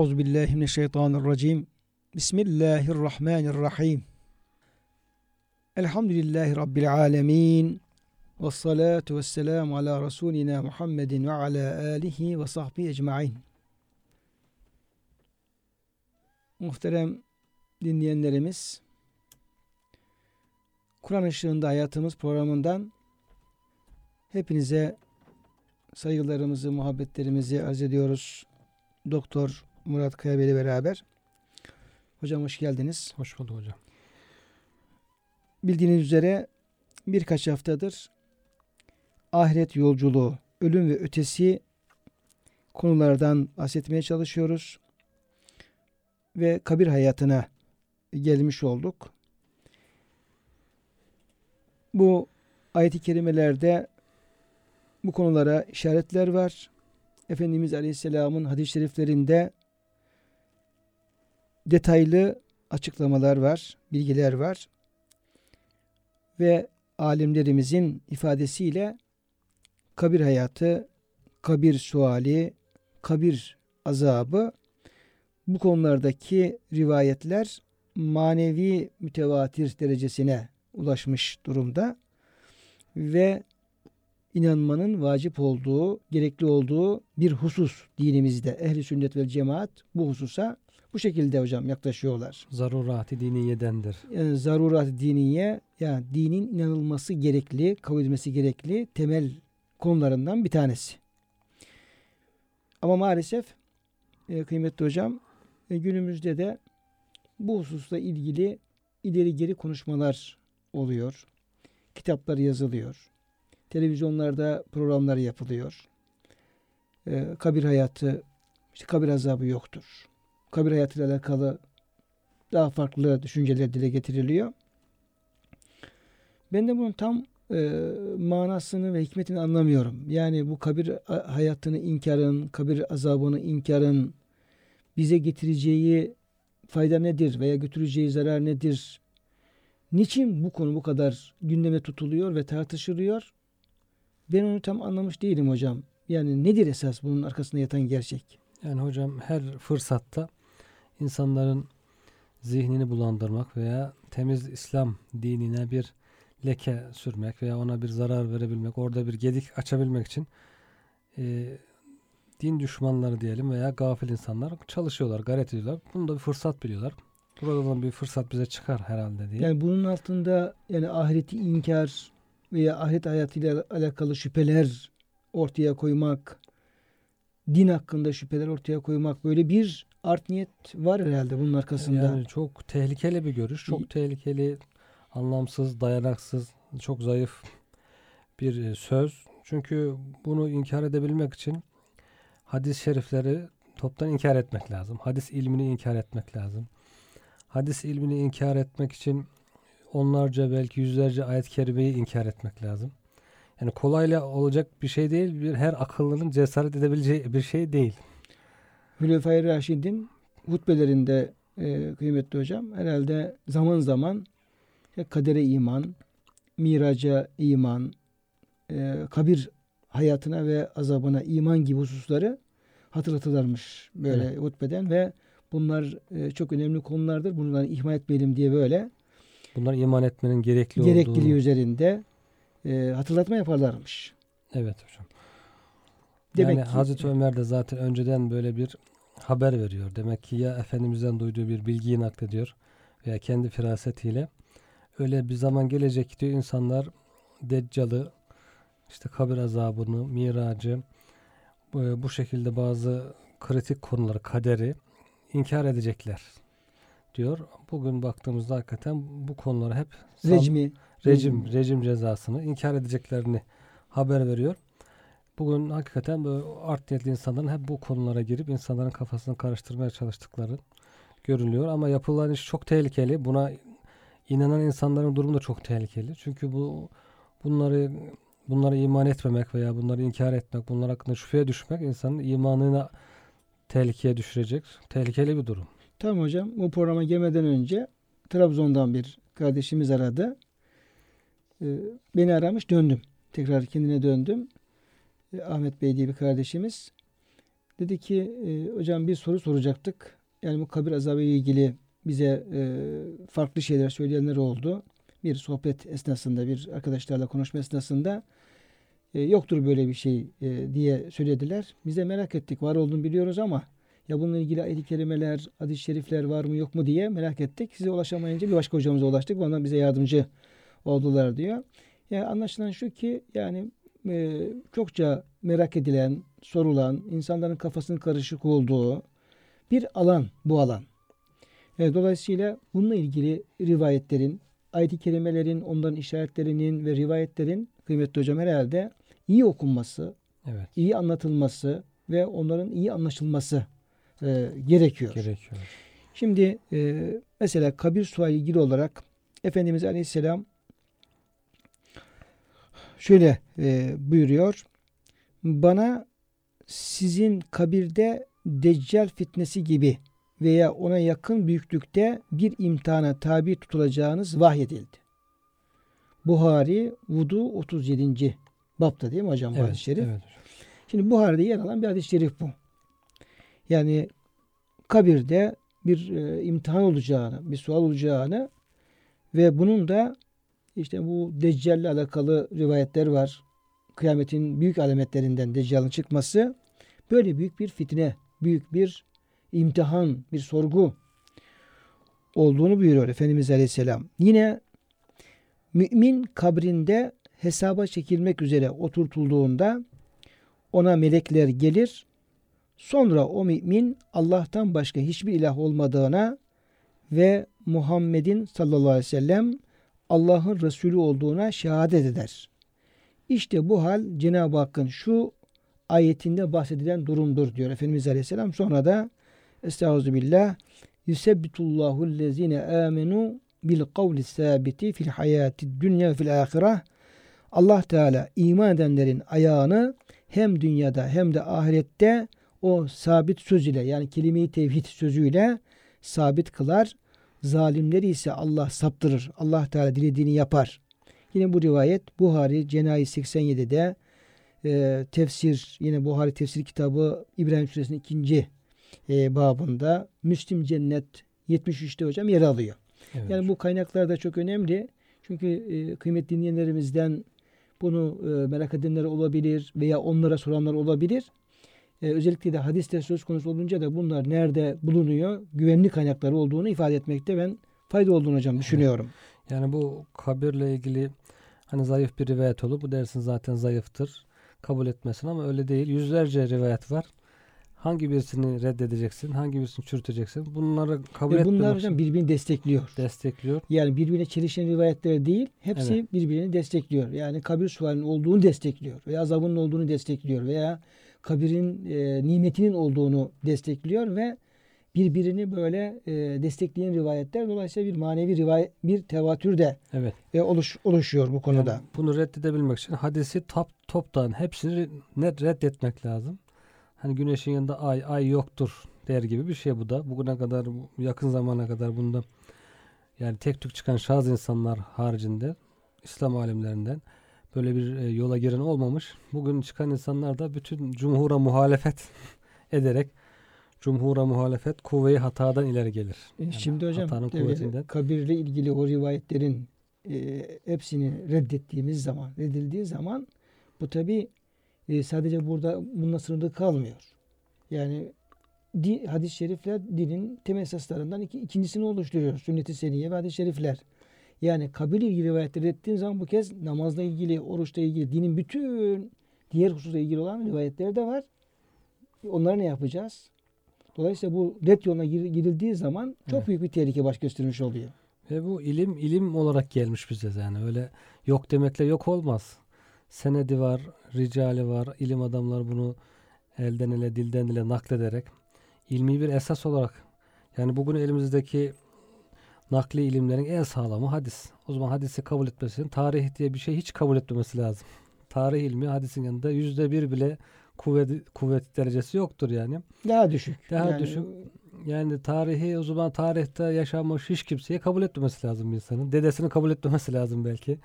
Euzu billahi mineşşeytanirracim. Bismillahirrahmanirrahim. Elhamdülillahi rabbil alamin. Ves salatu vesselam ala rasulina Muhammedin ve ala alihi ve sahbihi ecmaîn. Muhterem dinleyenlerimiz, Kur'an ışığında hayatımız programından hepinize saygılarımızı, muhabbetlerimizi arz ediyoruz. Doktor Murat Kaya ile beraber. Hocam hoş geldiniz. Hoş bulduk hocam. Bildiğiniz üzere birkaç haftadır ahiret yolculuğu, ölüm ve ötesi konulardan bahsetmeye çalışıyoruz. Ve kabir hayatına gelmiş olduk. Bu ayet-i kerimelerde bu konulara işaretler var. Efendimiz Aleyhisselam'ın hadis-i şeriflerinde detaylı açıklamalar var, bilgiler var. Ve alimlerimizin ifadesiyle kabir hayatı, kabir suali, kabir azabı bu konulardaki rivayetler manevi mütevatir derecesine ulaşmış durumda ve inanmanın vacip olduğu, gerekli olduğu bir husus dinimizde. Ehli sünnet ve cemaat bu hususa bu şekilde hocam yaklaşıyorlar. Zarurati diniyedendir. Yani zarurat diniye yani dinin inanılması gerekli, kabul edilmesi gerekli temel konularından bir tanesi. Ama maalesef e, kıymetli hocam e, günümüzde de bu hususla ilgili ileri geri konuşmalar oluyor. Kitaplar yazılıyor. Televizyonlarda programlar yapılıyor. E, kabir hayatı, işte kabir azabı yoktur. Kabir hayatıyla alakalı daha farklı düşünceler dile getiriliyor. Ben de bunun tam e, manasını ve hikmetini anlamıyorum. Yani bu kabir hayatını inkarın, kabir azabını inkarın bize getireceği fayda nedir veya götüreceği zarar nedir? Niçin bu konu bu kadar gündeme tutuluyor ve tartışılıyor? Ben onu tam anlamış değilim hocam. Yani nedir esas bunun arkasında yatan gerçek? Yani hocam her fırsatta insanların zihnini bulandırmak veya temiz İslam dinine bir leke sürmek veya ona bir zarar verebilmek, orada bir gedik açabilmek için e, din düşmanları diyelim veya gafil insanlar çalışıyorlar, gayret ediyorlar. Bunu da bir fırsat biliyorlar. Buradan bir fırsat bize çıkar herhalde diye. Yani bunun altında yani ahireti inkar veya ahiret hayatıyla alakalı şüpheler ortaya koymak, din hakkında şüpheler ortaya koymak böyle bir art niyet var herhalde bunun arkasında. Yani çok tehlikeli bir görüş, çok tehlikeli, anlamsız, dayanaksız, çok zayıf bir e, söz. Çünkü bunu inkar edebilmek için hadis-i şerifleri toptan inkar etmek lazım. Hadis ilmini inkar etmek lazım. Hadis ilmini inkar etmek için onlarca belki yüzlerce ayet-i kerimeyi inkar etmek lazım. Yani kolayla olacak bir şey değil. Bir her akıllının cesaret edebileceği bir şey değil. Hülefai Raşid'in hutbelerinde e, kıymetli hocam herhalde zaman zaman kadere iman, miraca iman, e, kabir hayatına ve azabına iman gibi hususları hatırlatırlarmış böyle evet. hutbeden ve bunlar e, çok önemli konulardır. Bunları ihmal etmeyelim diye böyle Bunlar iman etmenin gerekli gerekliliği olduğu. üzerinde e, hatırlatma yaparlarmış. Evet hocam. Demek yani ki, Hazreti Ömer de zaten önceden böyle bir haber veriyor. Demek ki ya Efendimiz'den duyduğu bir bilgiyi naklediyor veya kendi firasetiyle öyle bir zaman gelecek diyor insanlar Deccal'ı işte kabir azabını, miracı bu, bu şekilde bazı kritik konuları, kaderi inkar edecekler diyor. Bugün baktığımızda hakikaten bu konuları hep rejimi, rejim, rejim cezasını inkar edeceklerini haber veriyor. Bugün hakikaten böyle art niyetli insanların hep bu konulara girip insanların kafasını karıştırmaya çalıştıkları görülüyor. Ama yapılan iş çok tehlikeli. Buna inanan insanların durumu da çok tehlikeli. Çünkü bu bunları bunlara iman etmemek veya bunları inkar etmek, bunlar hakkında şüpheye düşmek insanın imanını tehlikeye düşürecek. Tehlikeli bir durum. Tamam hocam. Bu programa gelmeden önce Trabzon'dan bir kardeşimiz aradı. Ee, beni aramış döndüm. Tekrar kendine döndüm. Ee, Ahmet Bey diye bir kardeşimiz. Dedi ki e, hocam bir soru soracaktık. Yani bu kabir azabı ile ilgili bize e, farklı şeyler söyleyenler oldu. Bir sohbet esnasında, bir arkadaşlarla konuşma esnasında e, yoktur böyle bir şey e, diye söylediler. Biz de merak ettik. Var olduğunu biliyoruz ama ya bununla ilgili ayet-i kerimeler, hadis-i şerifler var mı yok mu diye merak ettik. Size ulaşamayınca bir başka hocamıza ulaştık. Ondan bize yardımcı oldular diyor. Yani anlaşılan şu ki yani e, çokça merak edilen, sorulan, insanların kafasının karışık olduğu bir alan bu alan. E, dolayısıyla bununla ilgili rivayetlerin, ayet-i kerimelerin, onların işaretlerinin ve rivayetlerin kıymetli hocam herhalde iyi okunması, Evet. iyi anlatılması ve onların iyi anlaşılması e, gerekiyor. Gerekiyor. Şimdi e, mesela kabir suali ilgili olarak Efendimiz Aleyhisselam şöyle e, buyuruyor. Bana sizin kabirde deccal fitnesi gibi veya ona yakın büyüklükte bir imtihana tabi tutulacağınız vahyedildi. Buhari Vudu 37. bapta değil mi hocam Evet, hadis-i şerif? evet. Şimdi Buhari'de yer alan bir hadis-i şerif bu. Yani kabirde bir e, imtihan olacağını, bir sual olacağını ve bunun da işte bu Deccal'le alakalı rivayetler var. Kıyametin büyük alametlerinden Deccal'ın çıkması böyle büyük bir fitne, büyük bir imtihan, bir sorgu olduğunu buyuruyor Efendimiz Aleyhisselam. Yine mümin kabrinde hesaba çekilmek üzere oturtulduğunda ona melekler gelir. Sonra o mümin Allah'tan başka hiçbir ilah olmadığına ve Muhammed'in sallallahu aleyhi ve sellem Allah'ın Resulü olduğuna şehadet eder. İşte bu hal Cenab-ı Hakk'ın şu ayetinde bahsedilen durumdur diyor Efendimiz Aleyhisselam. Sonra da Estağfirullah Yusebbitullahu lezine amenu bil kavli sabiti fil hayati dünya fil ahireh Allah Teala iman edenlerin ayağını hem dünyada hem de ahirette o sabit söz ile yani kelime-i tevhid sözüyle sabit kılar. Zalimleri ise Allah saptırır. Allah Teala dilediğini yapar. Yine bu rivayet Buhari Cenayi 87'de e, tefsir yine Buhari tefsir kitabı İbrahim Suresinin ikinci e, babında Müslim Cennet 73'te hocam yer alıyor. Evet. Yani bu kaynaklar da çok önemli. Çünkü e, kıymetli dinleyenlerimizden bunu e, merak edenler olabilir veya onlara soranlar olabilir. E, özellikle de hadiste söz konusu olunca da bunlar nerede bulunuyor? Güvenli kaynakları olduğunu ifade etmekte ben fayda olduğunu hocam düşünüyorum. Yani bu kabirle ilgili hani zayıf bir rivayet olur. Bu dersin zaten zayıftır. Kabul etmesin ama öyle değil. Yüzlerce rivayet var. Hangi birisini reddedeceksin? Hangi birisini çürüteceksin? Bunları kabul etmemek bunlar hocam birbirini destekliyor. destekliyor. Yani birbirine çelişen rivayetler değil, hepsi Evet. birbirini destekliyor. Yani kabir sualinin olduğunu destekliyor veya azabının olduğunu destekliyor veya kabirin e, nimetinin olduğunu destekliyor ve birbirini böyle e, destekleyen rivayetler dolayısıyla bir manevi rivayet bir tevatür de Evet. e, oluş, oluşuyor bu konuda. Yani bunu reddedebilmek için hadisi top, toptan hepsini net reddetmek lazım. Hani güneşin yanında ay, ay yoktur der gibi bir şey bu da. Bugüne kadar yakın zamana kadar bunda yani tek tük çıkan şahıs insanlar haricinde İslam alimlerinden böyle bir e, yola giren olmamış. Bugün çıkan insanlar da bütün cumhura muhalefet ederek cumhura muhalefet kuvve-i hatadan ileri gelir. E, Yani Şimdi hocam hatanın e, kuvvetinden. kabirle ilgili o rivayetlerin e, hepsini reddettiğimiz zaman, reddildiği zaman bu tabi sadece burada bununla sınırlı kalmıyor. Yani di, hadis-i şerifler dinin temel esaslarından iki, ikincisini oluşturuyor. Sünnet-i seniye ve hadis-i şerifler. Yani kabirle ilgili rivayetleri ettiğin zaman bu kez namazla ilgili, oruçla ilgili, dinin bütün diğer hususla ilgili olan rivayetler de var. Onları ne yapacağız? Dolayısıyla bu red yoluna gir- girildiği zaman çok Evet. büyük bir tehlike baş göstermiş oluyor. Ve bu ilim ilim olarak gelmiş bize yani öyle yok demekle yok olmaz. senedi var, ricali var, ilim adamları bunu elden ele, dilden dile naklederek ilmi bir esas olarak yani bugün elimizdeki nakli ilimlerin en sağlamı hadis. O zaman hadisi kabul etmesi tarih diye bir şey hiç kabul etmemesi lazım. Tarih ilmi hadisin yanında yüzde bir bile kuvvet, kuvvet derecesi yoktur yani. Daha düşük. Daha yani, düşük. Yani tarihi o zaman tarihte yaşanmış hiç kimseye kabul etmemesi lazım bir insanın. Dedesini kabul etmemesi lazım belki.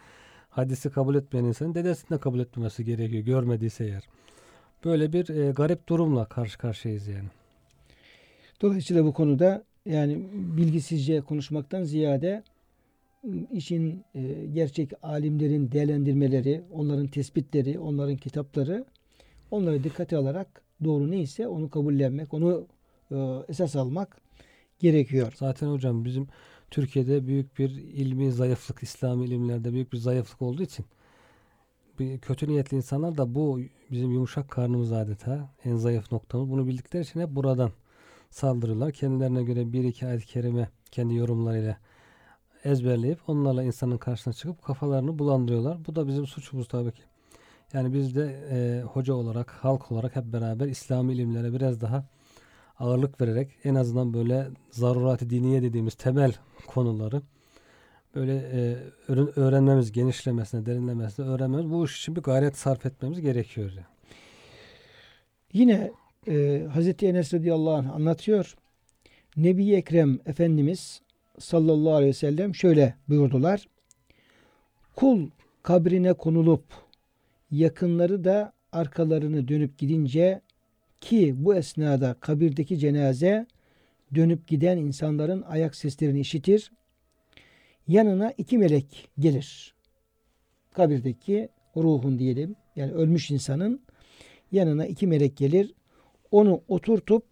Hadisi kabul etmeyen insanın dedesini de kabul etmemesi gerekiyor görmediyse eğer. Böyle bir e, garip durumla karşı karşıyayız yani. Dolayısıyla bu konuda yani bilgisizce konuşmaktan ziyade işin e, gerçek alimlerin değerlendirmeleri, onların tespitleri, onların kitapları onları dikkate alarak doğru neyse onu kabullenmek, onu e, esas almak gerekiyor. Zaten hocam bizim Türkiye'de büyük bir ilmi zayıflık, İslami ilimlerde büyük bir zayıflık olduğu için bir kötü niyetli insanlar da bu bizim yumuşak karnımız adeta en zayıf noktamız. Bunu bildikleri için hep buradan saldırırlar. Kendilerine göre bir iki ayet-i kerime kendi yorumlarıyla ezberleyip onlarla insanın karşısına çıkıp kafalarını bulandırıyorlar. Bu da bizim suçumuz tabii ki. Yani biz de e, hoca olarak, halk olarak hep beraber İslami ilimlere biraz daha ağırlık vererek en azından böyle zarurat-ı diniye dediğimiz temel konuları böyle e, öğrenmemiz, genişlemesine, derinlemesine öğrenmemiz, bu iş için bir gayret sarf etmemiz gerekiyor. Yani. Yine e, Hazreti Enes radıyallahu anh anlatıyor. Nebi Ekrem Efendimiz sallallahu aleyhi ve sellem şöyle buyurdular. Kul kabrine konulup yakınları da arkalarını dönüp gidince ki bu esnada kabirdeki cenaze dönüp giden insanların ayak seslerini işitir. Yanına iki melek gelir. Kabirdeki ruhun diyelim yani ölmüş insanın yanına iki melek gelir. Onu oturtup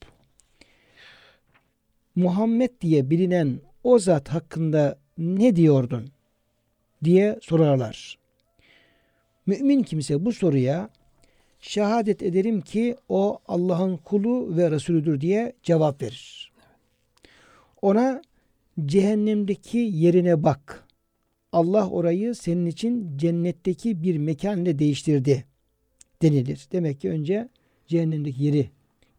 Muhammed diye bilinen o zat hakkında ne diyordun diye sorarlar. Mümin kimse bu soruya şehadet ederim ki o Allah'ın kulu ve Resulüdür diye cevap verir. Ona cehennemdeki yerine bak. Allah orayı senin için cennetteki bir mekanla değiştirdi denilir. Demek ki önce cehennemdeki yeri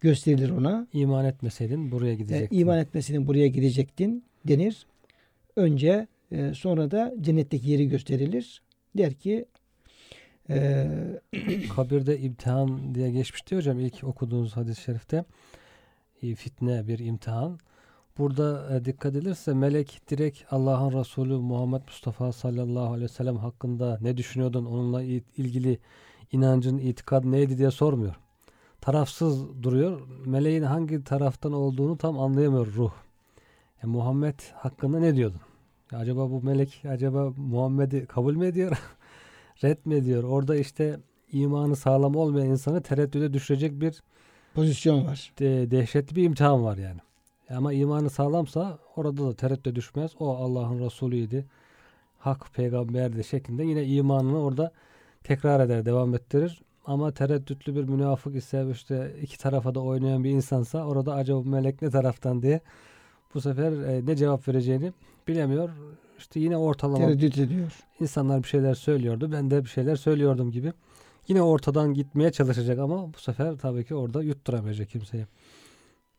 gösterilir ona. İman etmeseydin buraya gidecektin. E, iman etmeseydin buraya gidecektin denir. Önce e, sonra da cennetteki yeri gösterilir. Der ki e, kabirde imtihan diye geçmişti hocam ilk okuduğunuz hadis-i şerifte. Fitne bir imtihan. Burada e, dikkat edilirse melek direkt Allah'ın Resulü Muhammed Mustafa sallallahu aleyhi ve sellem hakkında ne düşünüyordun onunla ilgili inancın, itikad neydi diye sormuyor. Tarafsız duruyor. Meleğin hangi taraftan olduğunu tam anlayamıyor ruh. Yani Muhammed hakkında ne diyordun? Acaba bu melek acaba Muhammed'i kabul mü ediyor? Red mi ediyor? Orada işte imanı sağlam olmayan insanı tereddüde düşürecek bir pozisyon var. De, dehşetli bir imtihan var yani. Ama imanı sağlamsa orada da tereddüde düşmez. O Allah'ın Resulüydü. Hak peygamberdi şeklinde yine imanını orada tekrar eder, devam ettirir. Ama tereddütlü bir münafık ise işte iki tarafa da oynayan bir insansa orada acaba melek ne taraftan diye bu sefer e, ne cevap vereceğini bilemiyor. İşte yine ortalama. Tereddüt ediyor. İnsanlar bir şeyler söylüyordu. Ben de bir şeyler söylüyordum gibi. Yine ortadan gitmeye çalışacak ama bu sefer tabii ki orada yutturamayacak kimseye.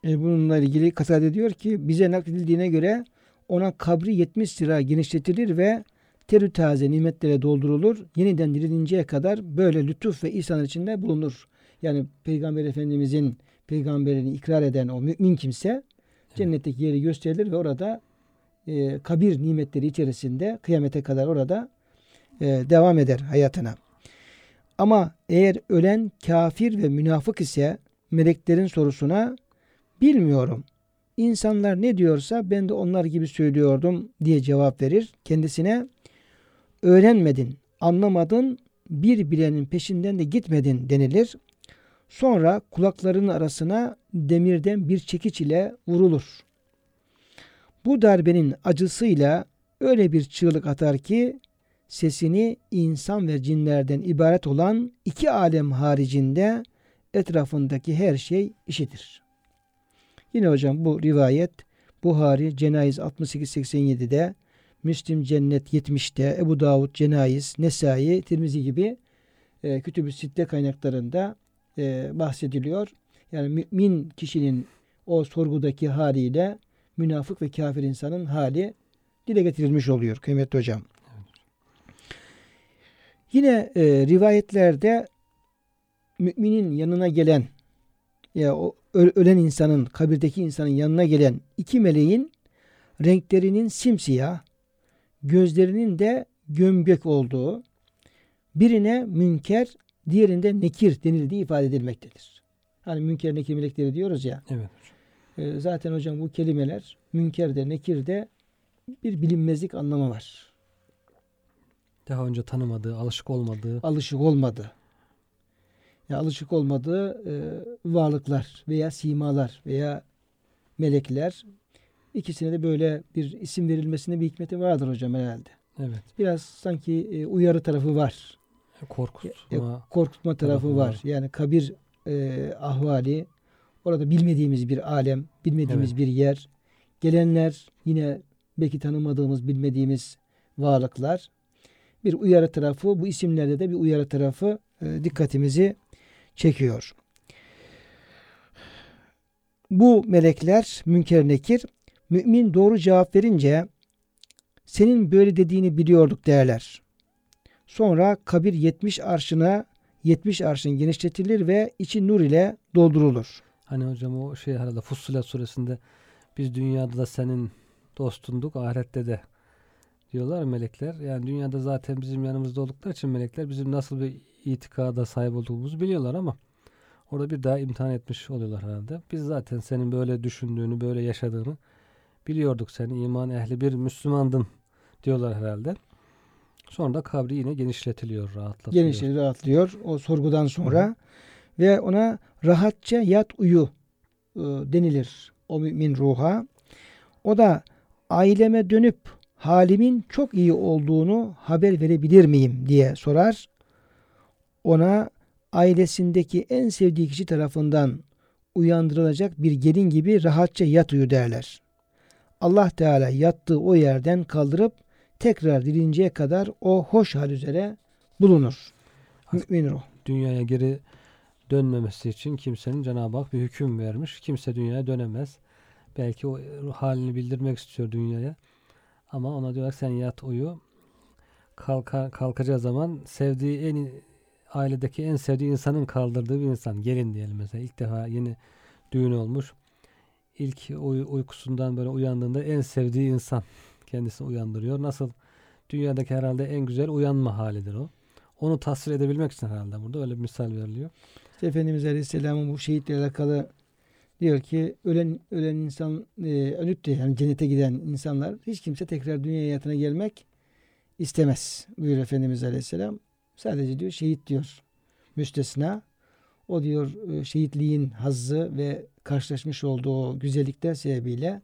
E, bununla ilgili Katade diyor ki bize nakledildiğine göre ona kabri 70 lira genişletilir ve terü taze nimetlere doldurulur. Yeniden dirilinceye kadar böyle lütuf ve ihsan içinde bulunur. Yani Peygamber Efendimizin peygamberini ikrar eden o mümin kimse cennetteki yeri gösterilir ve orada e, kabir nimetleri içerisinde kıyamete kadar orada e, devam eder hayatına. Ama eğer ölen kafir ve münafık ise meleklerin sorusuna bilmiyorum. İnsanlar ne diyorsa ben de onlar gibi söylüyordum diye cevap verir. Kendisine öğrenmedin, anlamadın, bir bilenin peşinden de gitmedin denilir. Sonra kulaklarının arasına demirden bir çekiç ile vurulur. Bu darbenin acısıyla öyle bir çığlık atar ki sesini insan ve cinlerden ibaret olan iki alem haricinde etrafındaki her şey işitir. Yine hocam bu rivayet Buhari Cenayiz 68-87'de Müslim Cennet 70'te, Ebu Davud Cenayiz, Nesai, Tirmizi gibi e, Kütüb-ü Sitte kaynaklarında e, bahsediliyor. Yani mümin kişinin o sorgudaki haliyle münafık ve kafir insanın hali dile getirilmiş oluyor kıymetli hocam. Yine e, rivayetlerde müminin yanına gelen ya o ölen insanın kabirdeki insanın yanına gelen iki meleğin renklerinin simsiyah, gözlerinin de gömbek olduğu, birine münker, diğerinde nekir denildiği ifade edilmektedir. Hani münker nekir melekleri diyoruz ya. Evet. E, zaten hocam bu kelimeler münker de nekir de bir bilinmezlik anlamı var. Daha önce tanımadığı, alışık olmadığı. Alışık olmadı. Ya alışık olmadığı e, varlıklar veya simalar veya melekler ikisine de böyle bir isim verilmesinde bir hikmeti vardır hocam herhalde. Evet. Biraz sanki e, uyarı tarafı var. Korkutma. korkutma tarafı tarafı var. var. Yani kabir e, ahvali orada bilmediğimiz bir alem, bilmediğimiz Evet. bir yer. Gelenler yine belki tanımadığımız, bilmediğimiz varlıklar. Bir uyarı tarafı, bu isimlerde de bir uyarı tarafı e, dikkatimizi çekiyor. Bu melekler münker nekir mümin doğru cevap verince senin böyle dediğini biliyorduk derler. Sonra kabir 70 arşına 70 arşın genişletilir ve içi nur ile doldurulur. Hani hocam o şey herhalde Fussilet suresinde biz dünyada da senin dostunduk, ahirette de diyorlar melekler. Yani dünyada zaten bizim yanımızda oldukları için melekler bizim nasıl bir itikada sahip olduğumuzu biliyorlar ama orada bir daha imtihan etmiş oluyorlar herhalde. Biz zaten senin böyle düşündüğünü, böyle yaşadığını biliyorduk. Sen iman ehli bir Müslümandın diyorlar herhalde. Sonra da kabri yine genişletiliyor, rahatlatılıyor. Genişleri rahatlıyor o sorgudan sonra ve ona rahatça yat uyu e, denilir o mümin ruha. O da aileme dönüp halimin çok iyi olduğunu haber verebilir miyim diye sorar. Ona ailesindeki en sevdiği kişi tarafından uyandırılacak bir gelin gibi rahatça yat uyu derler. Allah Teala yattığı o yerden kaldırıp tekrar dirinceye kadar o hoş hal üzere bulunur. Mümin ruh. dünyaya geri dönmemesi için kimsenin Cenab-ı Hak bir hüküm vermiş. Kimse dünyaya dönemez. Belki o halini bildirmek istiyor dünyaya. Ama ona diyorlar sen yat uyu. Kalka, kalkacağı zaman sevdiği en ailedeki en sevdiği insanın kaldırdığı bir insan. Gelin diyelim mesela. ilk defa yeni düğün olmuş. İlk uy- uykusundan böyle uyandığında en sevdiği insan kendisini uyandırıyor. Nasıl dünyadaki herhalde en güzel uyanma halidir o. Onu tasvir edebilmek için herhalde burada öyle bir misal veriliyor. İşte Efendimiz Aleyhisselam'ın bu şehitle alakalı diyor ki ölen ölen insan e, ölüp yani cennete giden insanlar hiç kimse tekrar dünya hayatına gelmek istemez buyuruyor Efendimiz Aleyhisselam. Sadece diyor şehit diyor müstesna. O diyor e, şehitliğin hazzı ve karşılaşmış olduğu güzellikler sebebiyle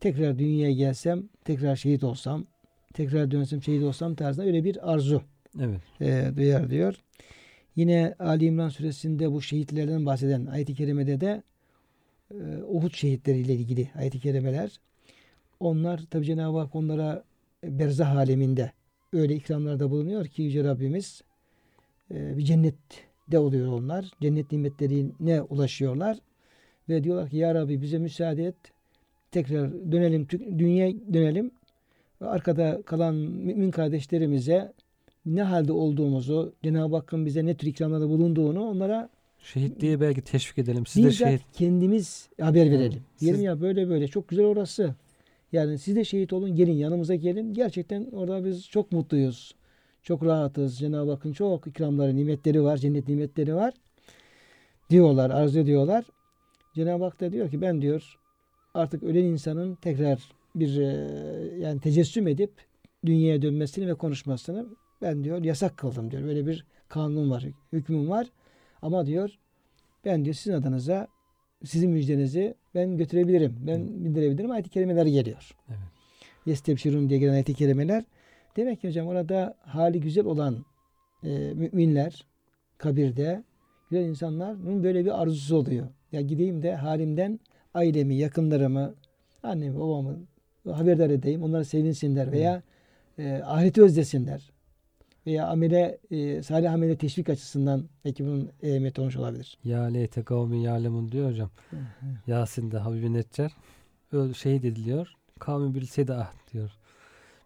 tekrar dünyaya gelsem, tekrar şehit olsam, tekrar dönsem şehit olsam tarzında öyle bir arzu Evet. e, duyar diyor. Yine Ali İmran suresinde bu şehitlerden bahseden ayet-i kerimede de e, Uhud şehitleriyle ilgili ayet-i kerimeler. Onlar tabi Cenab-ı Hak onlara berzah aleminde öyle ikramlarda bulunuyor ki Yüce Rabbimiz e, bir cennette oluyor onlar. Cennet nimetlerine ulaşıyorlar. Ve diyorlar ki Ya Rabbi bize müsaade et. Tekrar dönelim, dünyaya dönelim. Ve arkada kalan mümin kardeşlerimize ne halde olduğumuzu, Cenab-ı Hakk'ın bize ne tür ikramlarda bulunduğunu onlara Şehit diye belki teşvik edelim. Siz de şehit. kendimiz haber verelim. Siz- Diyelim ya böyle böyle çok güzel orası. Yani siz de şehit olun gelin yanımıza gelin. Gerçekten orada biz çok mutluyuz. Çok rahatız. Cenab-ı Hakk'ın çok ikramları, nimetleri var. Cennet nimetleri var. Diyorlar, arzu ediyorlar. Cenab-ı Hak da diyor ki ben diyor artık ölen insanın tekrar bir e, yani tecessüm edip dünyaya dönmesini ve konuşmasını ben diyor yasak kıldım diyor. Böyle bir kanun var, hükmüm var. Ama diyor ben diyor sizin adınıza sizin müjdenizi ben götürebilirim. Ben bildirebilirim. Ayet-i kerimeler geliyor. Evet. Yestebşirun diye gelen ayet-i kerimeler. Demek ki hocam orada hali güzel olan e, müminler kabirde güzel insanların böyle bir arzusu oluyor. Ya gideyim de halimden ailemi, yakınlarımı, annemi, babamı haberdar edeyim. Onları sevinsinler veya e, ahireti özlesinler. veya amele e, salih amele teşvik açısından belki bunun ehemmiyeti olmuş olabilir. Ya leyte kavmi ya'lemun diyor hocam. Yasin'de Habibi Neccar şehit ediliyor. Kavmi bilseydi ah diyor.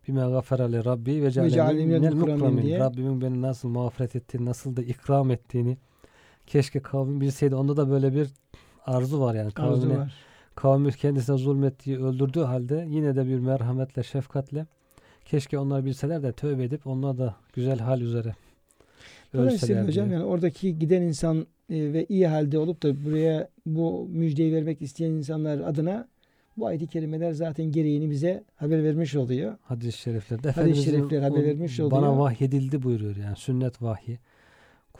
Bime gaferale Rabbi ve cealeni minel mukramin. Rabbimin beni nasıl mağfiret ettiğini, nasıl da ikram ettiğini keşke kavmim bilseydi. Onda da böyle bir arzu var yani. Arzu Kavmine, var. kavmi kendisine zulmettiği, öldürdüğü halde yine de bir merhametle, şefkatle keşke onlar bilseler de tövbe edip onlar da güzel hal üzere Dolayısıyla hocam yani oradaki giden insan e, ve iyi halde olup da buraya bu müjdeyi vermek isteyen insanlar adına bu ayet-i kerimeler zaten gereğini bize haber vermiş oluyor. Hadis-i şeriflerde Hadis-i şerifler haber vermiş oluyor. Bana vahyedildi buyuruyor yani sünnet vahyi.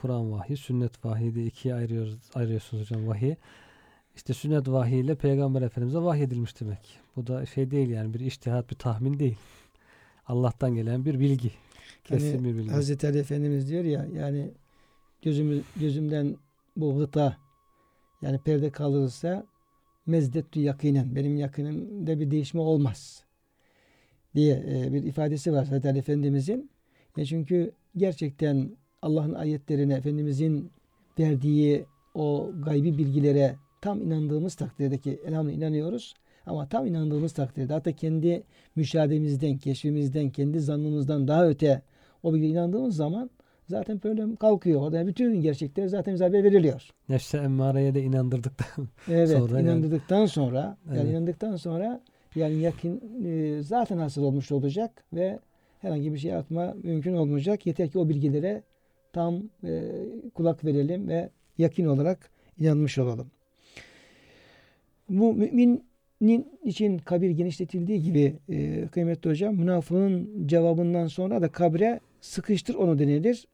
Kur'an vahyi, sünnet vahyi diye ikiye ayırıyoruz, ayırıyorsunuz hocam vahyi. İşte sünnet vahyi ile Peygamber Efendimiz'e vahyedilmiş demek. Bu da şey değil yani bir iştihat, bir tahmin değil. Allah'tan gelen bir bilgi. Kesin Hani bir bilgi. Hazreti Ali Efendimiz diyor ya yani gözümü, gözümden bu gıta yani perde kaldırılsa mezdettu yakinen benim yakınımda bir değişme olmaz diye e, bir ifadesi var Hazreti Ali Efendimizin. E çünkü gerçekten Allah'ın ayetlerine Efendimizin verdiği o gaybi bilgilere tam inandığımız takdirde ki elhamdülillah inanıyoruz. Ama tam inandığımız takdirde hatta kendi müşahedemizden, keşfimizden, kendi zannımızdan daha öte o bilgiye inandığımız zaman zaten problem kalkıyor. Orada bütün gerçekler zaten bize haber veriliyor. Nefse emmareye de inandırdık da. Evet, Sonra yani- inandıktan sonra, yani Evet. inandıktan sonra yani yakın e, zaten hasıl olmuş olacak ve herhangi bir şey atma mümkün olmayacak. Yeter ki o bilgilere tam e, kulak verelim ve yakin olarak inanmış olalım. Bu müminin için kabir genişletildiği gibi e, kıymetli hocam münafığın cevabından sonra da kabre sıkıştır onu denilir.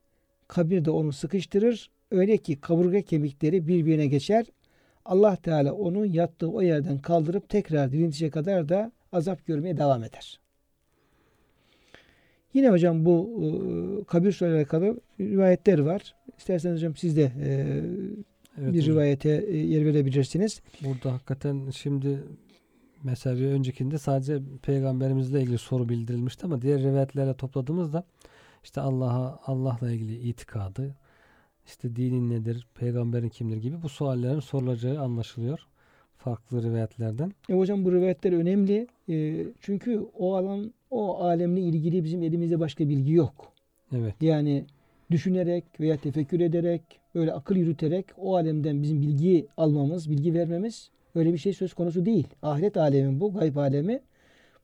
Kabir de onu sıkıştırır. Öyle ki kaburga kemikleri birbirine geçer. Allah Teala onu yattığı o yerden kaldırıp tekrar diriltecek kadar da azap görmeye devam eder. Yine hocam bu e, kabir soruyla alakalı rivayetler var. İsterseniz hocam siz de e, Evet bir hocam. rivayete e, yer verebilirsiniz. Burada hakikaten şimdi mesela bir öncekinde sadece peygamberimizle ilgili soru bildirilmişti ama diğer rivayetlerle topladığımızda işte Allah'a Allah'la ilgili itikadı, işte dinin nedir, peygamberin kimdir gibi bu suallerin sorulacağı anlaşılıyor farklı rivayetlerden. E hocam bu rivayetler önemli. E, çünkü o alan, o alemle ilgili bizim elimizde başka bilgi yok. Evet. Yani düşünerek veya tefekkür ederek, böyle akıl yürüterek o alemden bizim bilgi almamız, bilgi vermemiz öyle bir şey söz konusu değil. Ahiret alemi bu, gayb alemi.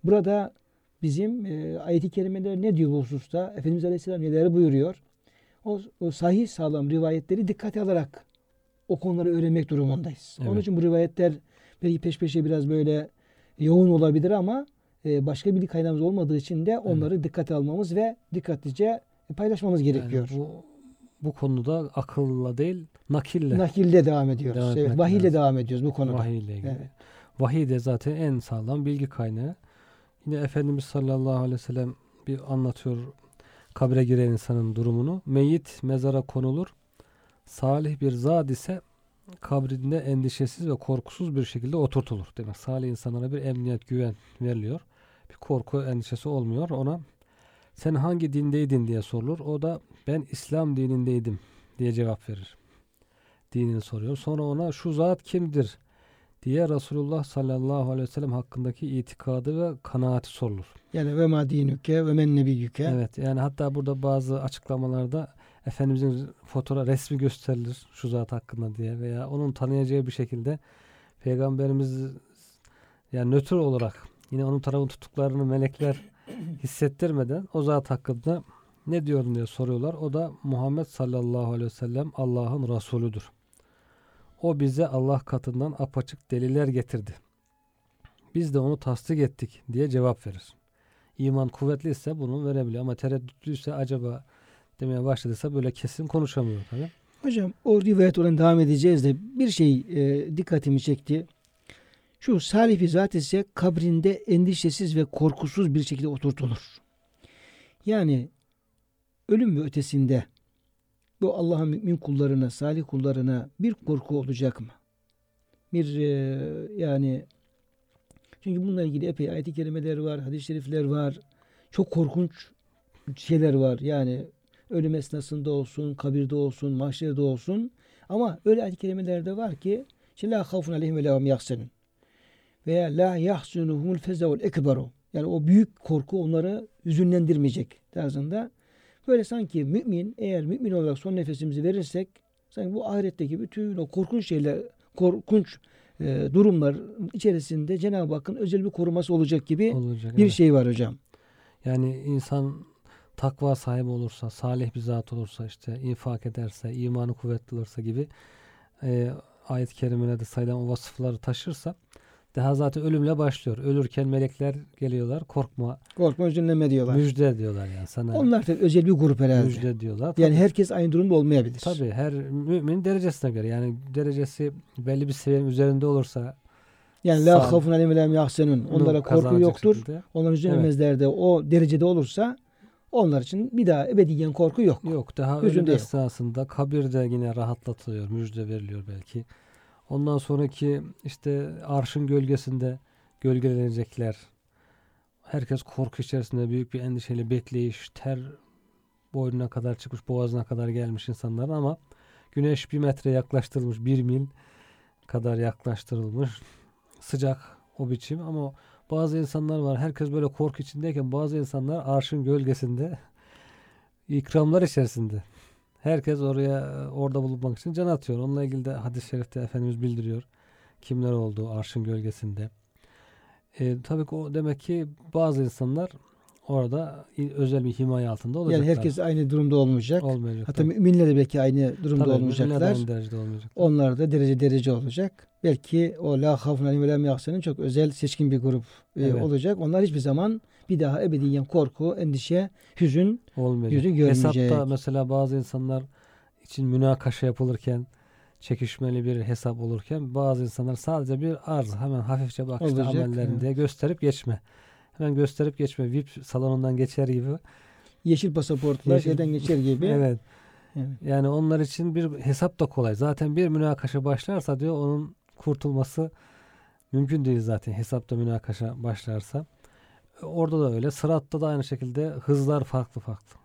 Burada bizim e, ayet-i kerimeler ne diyor bu hususta? Efendimiz Aleyhisselam neler buyuruyor? O, o sahih sağlam rivayetleri dikkate alarak o konuları öğrenmek durumundayız. Onun Evet. için bu rivayetler belki peş peşe biraz böyle yoğun olabilir ama e, başka bilgi kaynağımız olmadığı için de onları dikkate almamız ve dikkatlice paylaşmamız gerekiyor. Yani bu bu konuda akılla değil nakille Nakilde devam ediyoruz. Devam evet, vahiyle lazım. devam ediyoruz bu konuda. vahiy ile ilgili. Evet. Vahiy de zaten en sağlam bilgi kaynağı. Yine Efendimiz sallallahu aleyhi ve sellem bir anlatıyor kabre giren insanın durumunu. Meyyit mezara konulur. Salih bir zat ise kabrinde endişesiz ve korkusuz bir şekilde oturtulur. Demek salih insanlara bir emniyet, güven veriliyor. Bir korku, endişesi olmuyor. Ona sen hangi dindeydin diye sorulur. O da ben İslam dinindeydim diye cevap verir. Dinini soruyor. Sonra ona şu zat kimdir diye Resulullah sallallahu aleyhi ve sellem hakkındaki itikadı ve kanaati sorulur. Yani ve ma dinüke ve men nebiyyüke. Evet yani hatta burada bazı açıklamalarda Efendimizin fotoğraf resmi gösterilir şu zat hakkında diye veya onun tanıyacağı bir şekilde Peygamberimiz yani nötr olarak yine onun tarafın tutuklarını melekler hissettirmeden o zat hakkında ne diyor diye soruyorlar. O da Muhammed sallallahu aleyhi ve sellem Allah'ın Resulüdür. O bize Allah katından apaçık deliller getirdi. Biz de onu tasdik ettik diye cevap verir. İman kuvvetliyse bunu verebiliyor ama tereddütlüyse acaba demeye başladıysa böyle kesin konuşamıyor tabii. Hocam o rivayet olan devam edeceğiz de bir şey e, dikkatimi çekti. Şu salih bir zat ise kabrinde endişesiz ve korkusuz bir şekilde oturtulur. Yani ölüm ve ötesinde bu Allah'ın mümin kullarına, salih kullarına bir korku olacak mı? Bir e, yani çünkü bununla ilgili epey ayet-i kerimeler var, hadis-i şerifler var. Çok korkunç şeyler var. Yani ölüm esnasında olsun, kabirde olsun, mahşerde olsun. Ama öyle ayet-i kerimelerde var ki işte la havfun aleyhim ve la yahsenun. Veya la yahsunuhumul fezaul ekberu. Yani o büyük korku onları hüzünlendirmeyecek tarzında. Böyle sanki mümin eğer mümin olarak son nefesimizi verirsek sanki bu ahiretteki bütün o korkunç şeyler, korkunç e, durumlar içerisinde Cenab-ı Hakk'ın özel bir koruması olacak gibi olacak. bir evet. şey var hocam. Yani insan takva sahibi olursa, salih bir zat olursa, işte infak ederse, imanı kuvvetli olursa gibi e, ayet-i kerimede sayılan o vasıfları taşırsa daha zaten ölümle başlıyor. Ölürken melekler geliyorlar. Korkma, Korkma hüzünlenme diyorlar. müjde diyorlar yani sana. Onlar da özel bir grup herhalde. müjde diyorlar. Yani Tabii- herkes aynı durumda olmayabilir. Tabii her mümin derecesine göre yani derecesi belli bir seviyenin üzerinde olursa Yani la havfun aleyhim ve la Onlara korku yoktur. şekilde- Onlar hüzünlenmezler de o derecede olursa onlar için bir daha ebediyen korku yok. Yok daha Hüzün ölüm yok. esnasında kabirde yine rahatlatılıyor, müjde veriliyor belki. Ondan sonraki işte arşın gölgesinde gölgelenecekler. Herkes korku içerisinde büyük bir endişeyle bekleyiş, ter boynuna kadar çıkmış, boğazına kadar gelmiş insanların ama güneş bir metre yaklaştırılmış, bir mil kadar yaklaştırılmış. Sıcak o biçim ama bazı insanlar var. Herkes böyle korku içindeyken bazı insanlar arşın gölgesinde ikramlar içerisinde. Herkes oraya orada bulunmak için can atıyor. Onunla ilgili de hadis-i şerifte Efendimiz bildiriyor. Kimler olduğu arşın gölgesinde. E, tabii ki o demek ki bazı insanlar orada özel bir himaye altında olacaklar. Yani herkes aynı durumda olmayacak. olmayacak. Hatta müminler de belki aynı durumda Tabii, olmayacaklar. aynı derecede olmayacak. Onlar da derece derece olacak. Belki o la havfun aleyhim ve la çok özel seçkin bir grup e, Evet. olacak. Onlar hiçbir zaman bir daha ebediyen korku, endişe, hüzün Olmayacak. yüzü görmeyecek. Hesapta mesela bazı insanlar için münakaşa yapılırken çekişmeli bir hesap olurken bazı insanlar sadece bir arz hemen hafifçe bak işte amellerin diye gösterip geçme. Hemen gösterip geçme. VIP salonundan geçer gibi. yeşil pasaportlar Yeşil- şeyden geçer gibi. Evet. Evet. Yani onlar için bir hesap da kolay. Zaten bir münakaşa başlarsa diyor onun kurtulması mümkün değil zaten hesapta münakaşa başlarsa. Orada da öyle. Sıratta da aynı şekilde hızlar farklı farklı.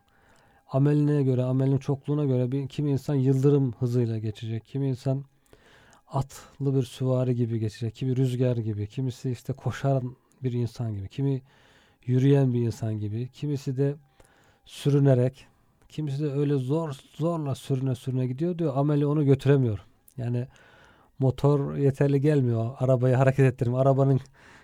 Ameline göre, amelin çokluğuna göre bir kimi insan yıldırım hızıyla geçecek. Kimi insan atlı bir süvari gibi geçecek. Kimi rüzgar gibi. Kimisi işte koşan bir insan gibi. Kimi yürüyen bir insan gibi. Kimisi de sürünerek Kimisi de öyle zor zorla sürüne sürüne gidiyor diyor. Ameli onu götüremiyor. Yani motor yeterli gelmiyor. Arabayı hareket ettirme. Arabanın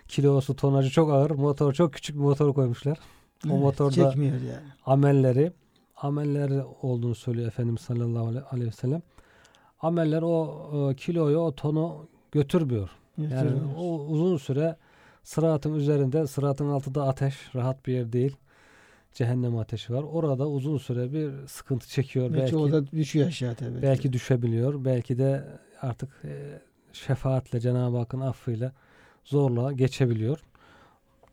kilosu tonajı çok ağır. Motor çok küçük bir motor koymuşlar. O Evet, motorda çekmiyor yani. amelleri amelleri olduğunu söylüyor Efendimiz sallallahu aleyhi- ve sellem. Ameller o e, kiloyu o tonu götürmüyor. Yani o uzun süre sıratın üzerinde sıratın altında ateş rahat bir yer değil. Cehennem ateşi var. Orada uzun süre bir sıkıntı çekiyor. Belki çoğu da düşüyor aşağı tabii. belki düşebiliyor. Belki de artık e, şefaatle Cenab-ı Hakk'ın affıyla zorla geçebiliyor.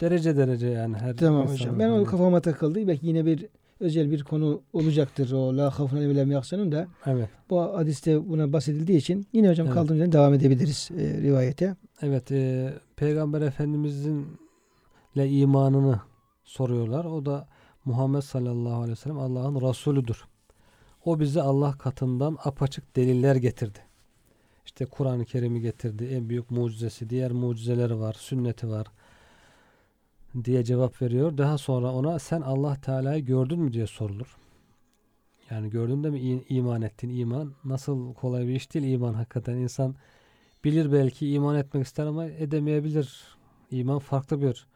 Derece derece yani her Tamam hocam. Ben o kafama takıldı. Belki yine bir özel bir konu olacaktır o la aleyhim ve la hum yahsenun da. Evet. Bu hadiste buna bahsedildiği için yine hocam Evet. kaldığımız yerden devam edebiliriz e, rivayete. Evet, e, Peygamber Efendimizin ile imanını soruyorlar. O da Muhammed sallallahu aleyhi ve sellem Allah'ın Resulüdür. O bize Allah katından apaçık deliller getirdi. İşte Kur'an-ı Kerim'i getirdi. En büyük mucizesi, diğer mucizeleri var, sünneti var diye cevap veriyor. Daha sonra ona sen Allah Teala'yı gördün mü diye sorulur. Yani gördün de mi iman ettin? İman nasıl kolay bir iş değil iman hakikaten. insan bilir belki iman etmek ister ama edemeyebilir. İman farklı bir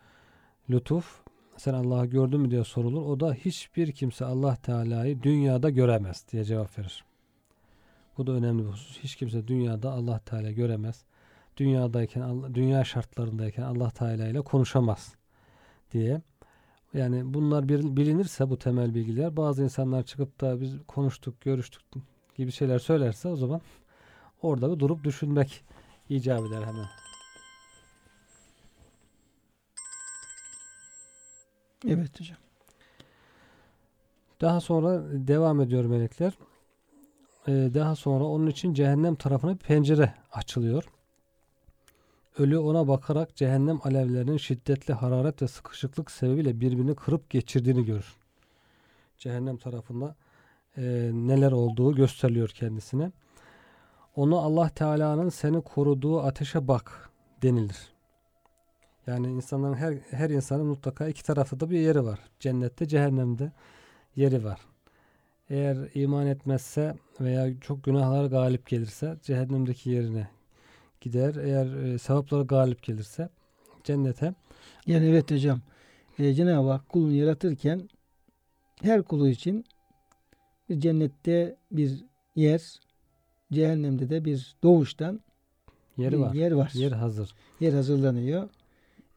lütuf. Sen Allah'ı gördün mü diye sorulur. O da hiçbir kimse Allah Teala'yı dünyada göremez diye cevap verir. Bu da önemli bir husus. Hiç kimse dünyada Allah Teala göremez. Dünyadayken, dünya şartlarındayken Allah Teala ile konuşamaz diye. Yani bunlar bilinirse bu temel bilgiler bazı insanlar çıkıp da biz konuştuk, görüştük gibi şeyler söylerse o zaman orada bir durup düşünmek icap eder hemen. Evet hocam. Daha sonra devam ediyor melekler. Ee, daha sonra onun için cehennem tarafına bir pencere açılıyor. Ölü ona bakarak cehennem alevlerinin şiddetli hararet ve sıkışıklık sebebiyle birbirini kırıp geçirdiğini görür. Cehennem tarafında e, neler olduğu gösteriliyor kendisine. Onu Allah Teala'nın seni koruduğu ateşe bak denilir. Yani insanların her her insanın mutlaka iki tarafta da bir yeri var. Cennette, cehennemde yeri var. Eğer iman etmezse veya çok günahlar galip gelirse cehennemdeki yerine gider. Eğer e, sevapları galip gelirse cennete. Yani evet hocam. E, Cenab-ı Hak kulunu yaratırken her kulu için bir cennette bir yer, cehennemde de bir doğuştan Yeri var. yer var. Yer hazır. yer hazırlanıyor.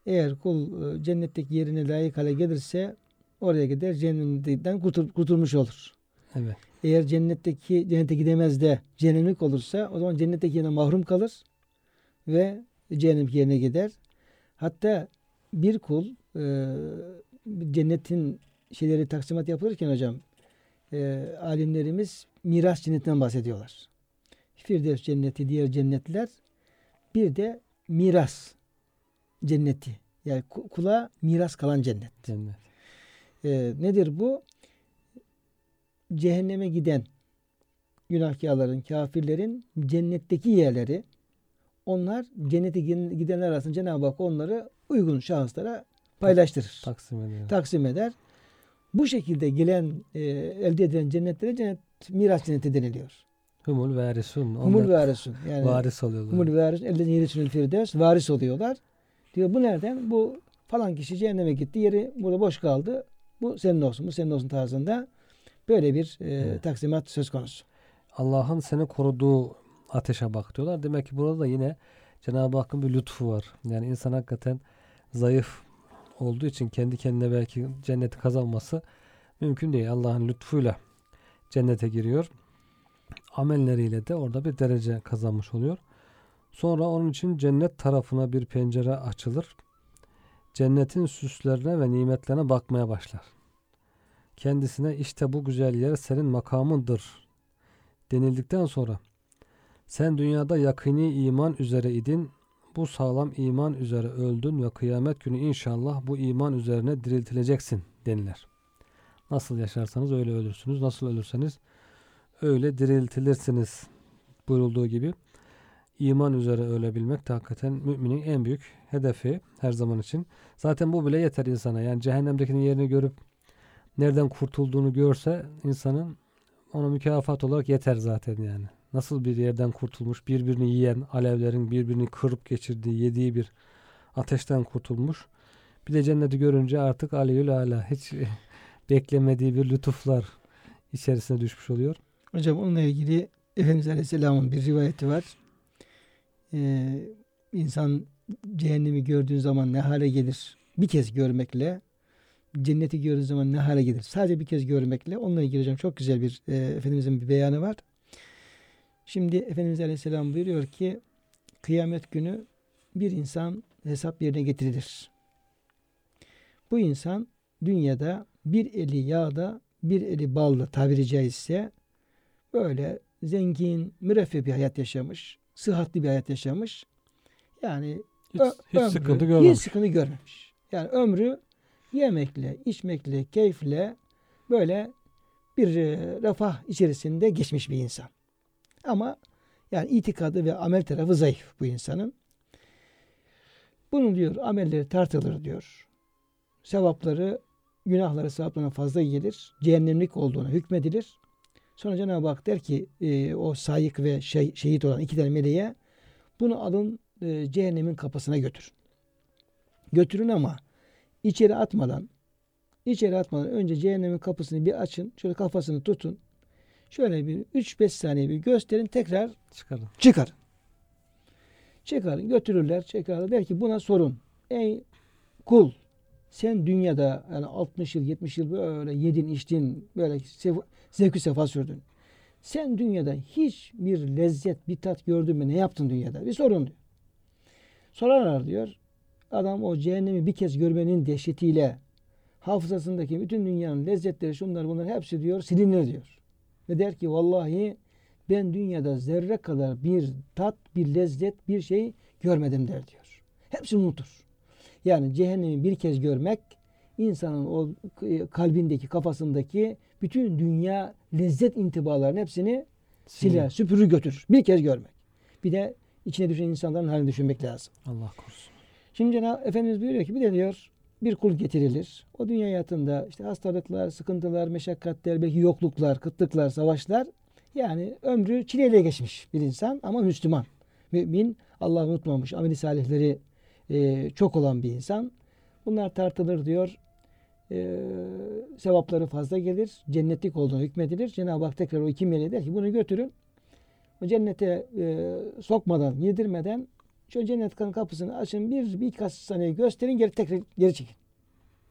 Eğer kul e, cennetteki yerine layık hale gelirse oraya gider cehennemden kurtul- kurtulmuş olur. Evet. Eğer cennetteki cennete gidemez de cehennemlik olursa o zaman cennetteki yerine mahrum kalır ve cehennem yerine gider. Hatta bir kul e, cennetin şeyleri taksimat yapılırken hocam e, alimlerimiz miras cennetinden bahsediyorlar. Firdevs cenneti, diğer cennetler bir de miras cenneti. Yani ku- kula miras kalan cennet. Cennet. Ee, nedir bu? Cehenneme giden günahkarların, kafirlerin cennetteki yerleri onlar cennete giden- gidenler arasında Cenab-ı Hak onları uygun şahıslara paylaştırır. Taksim ediyor. Taksim eder. Bu şekilde gelen e, elde edilen cennetlere cennet miras cenneti deniliyor. Humul verisun. Humul Onlar varisun. Yani varis oluyorlar. Humul varisun. Elde yerisünül firdevs. Varis oluyorlar. Diyor bu nereden? Bu falan kişi cehenneme gitti. Yeri burada boş kaldı. Bu senin olsun. Bu senin olsun tarzında böyle bir e, Evet. taksimat söz konusu. Allah'ın seni koruduğu ateşe bak diyorlar. Demek ki burada da yine Cenab-ı Hakk'ın bir lütfu var. Yani insan hakikaten zayıf olduğu için kendi kendine belki cenneti kazanması mümkün değil. Allah'ın lütfuyla cennete giriyor. Amelleriyle de orada bir derece kazanmış oluyor. Sonra onun için cennet tarafına bir pencere açılır. Cennetin süslerine ve nimetlerine bakmaya başlar. Kendisine işte bu güzel yer senin makamındır denildikten sonra sen dünyada yakini iman üzere idin. Bu sağlam iman üzere öldün ve kıyamet günü inşallah bu iman üzerine diriltileceksin denilir. Nasıl yaşarsanız öyle ölürsünüz. Nasıl ölürseniz öyle diriltilirsiniz buyurulduğu gibi. iman üzere ölebilmek de hakikaten müminin en büyük hedefi her zaman için. Zaten bu bile yeter insana. Yani cehennemdekinin yerini görüp nereden kurtulduğunu görse insanın ona mükafat olarak yeter zaten yani. Nasıl bir yerden kurtulmuş, birbirini yiyen, alevlerin birbirini kırıp geçirdiği, yediği bir ateşten kurtulmuş. Bir de cenneti görünce artık aleyhül ala hiç beklemediği bir lütuflar içerisine düşmüş oluyor. Hocam onunla ilgili Efendimiz Aleyhisselam'ın bir rivayeti var. Ee, insan cehennemi gördüğün zaman ne hale gelir? Bir kez görmekle cenneti gördüğün zaman ne hale gelir? Sadece bir kez görmekle onunla ilgili hocam çok güzel bir e, Efendimizin bir beyanı var. Şimdi Efendimiz Aleyhisselam buyuruyor ki kıyamet günü bir insan hesap yerine getirilir. Bu insan dünyada bir eli yağda bir eli ballı tabiri caizse böyle zengin, müreffeh bir hayat yaşamış, sıhhatli bir hayat yaşamış. Yani Hiç, Ö- hiç ömrü sıkıntı görmemiş. Hiç sıkıntı görmemiş. Yani ömrü yemekle, içmekle, keyifle böyle bir e, refah içerisinde geçmiş bir insan. Ama yani itikadı ve amel tarafı zayıf bu insanın. Bunun diyor amelleri tartılır diyor. Sevapları, günahları sevaplarına fazla gelir. Cehennemlik olduğuna hükmedilir. Sonra Cenab-ı Hak der ki e, o sayık ve şey, şehit olan iki tane meleğe bunu alın e, cehennemin kapısına götür. Götürün ama içeri atmadan içeri atmadan önce cehennemin kapısını bir açın. Şöyle kafasını tutun. Şöyle bir 3-5 saniye bir gösterin. Tekrar Çıkarın. çıkarın. Çıkarın. Götürürler. Çıkarır. Der ki buna sorun. Ey kul sen dünyada yani 60 yıl 70 yıl böyle yedin içtin böyle zevkü sefa sürdün. Sen dünyada hiç bir lezzet bir tat gördün mü ne yaptın dünyada bir sorun diyor. Sorarlar diyor. Adam o cehennemi bir kez görmenin dehşetiyle hafızasındaki bütün dünyanın lezzetleri şunlar bunlar hepsi diyor silinir diyor. Ve der ki vallahi ben dünyada zerre kadar bir tat, bir lezzet, bir şey görmedim der diyor. Hepsini unutur. Yani cehennemi bir kez görmek insanın o kalbindeki, kafasındaki bütün dünya lezzet intibalarının hepsini siler, süpürür götürür. Bir kez görmek. Bir de içine düşen insanların halini düşünmek lazım. Allah korusun. Şimdi Cenab-ı Efendimiz buyuruyor ki bir de diyor bir kul getirilir. O dünya hayatında işte hastalıklar, sıkıntılar, meşakkatler, belki yokluklar, kıtlıklar, savaşlar yani ömrü çileyle geçmiş bir insan ama Müslüman. Mümin, Allah'ı unutmamış, ameli salihleri e, çok olan bir insan. Bunlar tartılır diyor. E, sevapları fazla gelir. Cennetlik olduğunu hükmedilir. Cenab-ı Hak tekrar o iki meleğe der ki bunu götürün. O cennete e, sokmadan, yedirmeden şu cennet kapısını açın bir birkaç saniye gösterin geri tekrar geri çekin.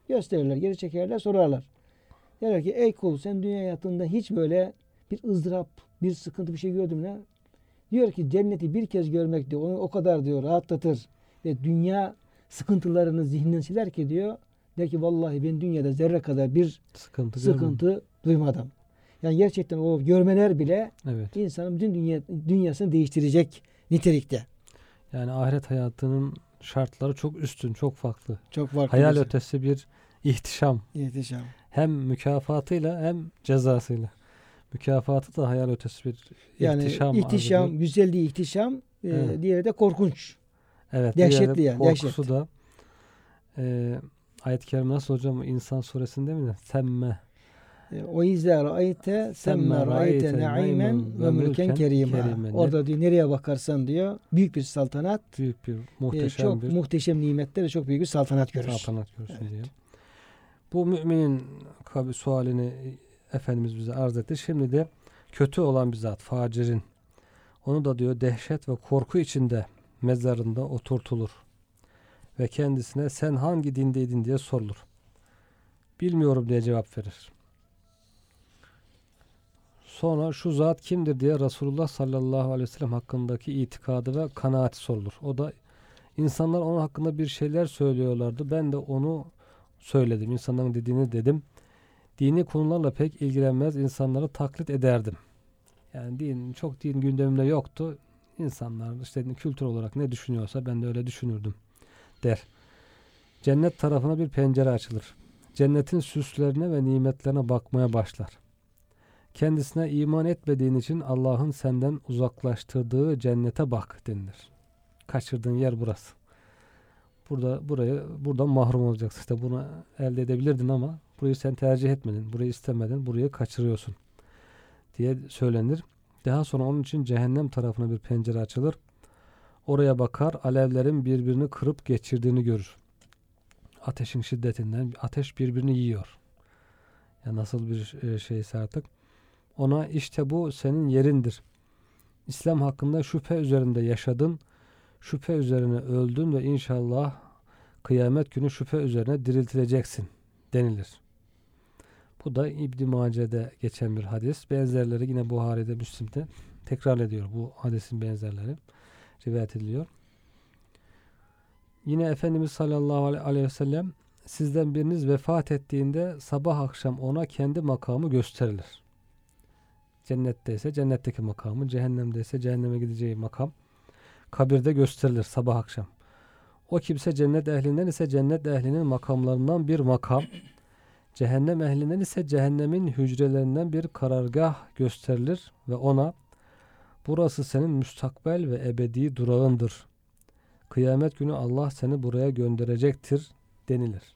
Gösterirler, geri çekerler, sorarlar. Derler ki ey kul sen dünya hayatında hiç böyle bir ızdırap, bir sıkıntı bir şey gördün mü? Diyor ki cenneti bir kez görmek diyor onu o kadar diyor rahatlatır ve dünya sıkıntılarını zihninden siler ki diyor. Der ki vallahi ben dünyada zerre kadar bir Sıkıntı, sıkıntı duymadım. Yani gerçekten o görmeler bile Evet. insanın bütün dünya, dünyasını değiştirecek nitelikte. Yani ahiret hayatının şartları çok üstün, çok farklı. Çok farklı. Hayal bir- ötesi bir ihtişam. İhtişam. Hem mükafatıyla hem cezasıyla. Mükafatı da hayal ötesi bir Yani ihtişam. ihtişam, arz ediyor. güzelliği ihtişam, e, Evet. diğeri de korkunç. Evet. Dehşetli yani, Korkusu dehşet. da e, ayet-i kerime nasıl hocam? İnsan suresinde mi? Semme. E, O izle ra'ayte semme ra'ayte na'imen ve mülken kerima. Orada diyor nereye bakarsan diyor büyük bir saltanat, Büyük bir e, muhteşem çok bir muhteşem nimetler çok büyük bir saltanat görürsün. saltanat görsün diye. Bu müminin kabi sualini Efendimiz bize arz etti. Şimdi de kötü olan bir zat, facirin. Onu da diyor dehşet ve korku içinde mezarında oturtulur. Ve kendisine sen hangi dindeydin diye sorulur. Bilmiyorum diye cevap verir. Sonra şu zat kimdir diye Resulullah sallallahu aleyhi ve sellem hakkındaki itikadı ve kanaati sorulur. O da insanlar onun hakkında bir şeyler söylüyorlardı. Ben de onu söyledim. İnsanların dediğini dedim. Dini konularla pek ilgilenmez insanları taklit ederdim. Yani din çok din gündemimde yoktu. İnsanlar işte kültür olarak ne düşünüyorsa ben de öyle düşünürdüm der. Cennet tarafına bir pencere açılır. Cennetin süslerine ve nimetlerine bakmaya başlar. Kendisine iman etmediğin için Allah'ın senden uzaklaştırdığı cennete bak denilir. Kaçırdığın yer burası. Burada buraya buradan mahrum olacaksın. İşte bunu elde edebilirdin ama burayı sen tercih etmedin. Burayı istemedin. Burayı kaçırıyorsun diye söylenir. Daha sonra onun için cehennem tarafına bir pencere açılır. Oraya bakar, alevlerin birbirini kırıp geçirdiğini görür. Ateşin şiddetinden ateş birbirini yiyor. Ya nasıl bir e, şeyse artık. Ona işte bu senin yerindir. İslam hakkında şüphe üzerinde yaşadın. Şüphe üzerine öldün ve inşallah kıyamet günü şüphe üzerine diriltileceksin denilir. Bu da İbn Mace'de geçen bir hadis. Benzerleri yine Buhari'de, Müslim'de tekrar ediyor bu hadisin benzerleri. Rivayet ediliyor. Yine Efendimiz sallallahu aleyhi ve sellem sizden biriniz vefat ettiğinde sabah akşam ona kendi makamı gösterilir. Cennette ise cennetteki makamı, cehennemde ise cehenneme gideceği makam kabirde gösterilir sabah akşam. O kimse cennet ehlinden ise cennet ehlinin makamlarından bir makam, cehennem ehlinden ise cehennemin hücrelerinden bir karargah gösterilir ve ona burası senin müstakbel ve ebedi durağındır. Kıyamet günü Allah seni buraya gönderecektir denilir.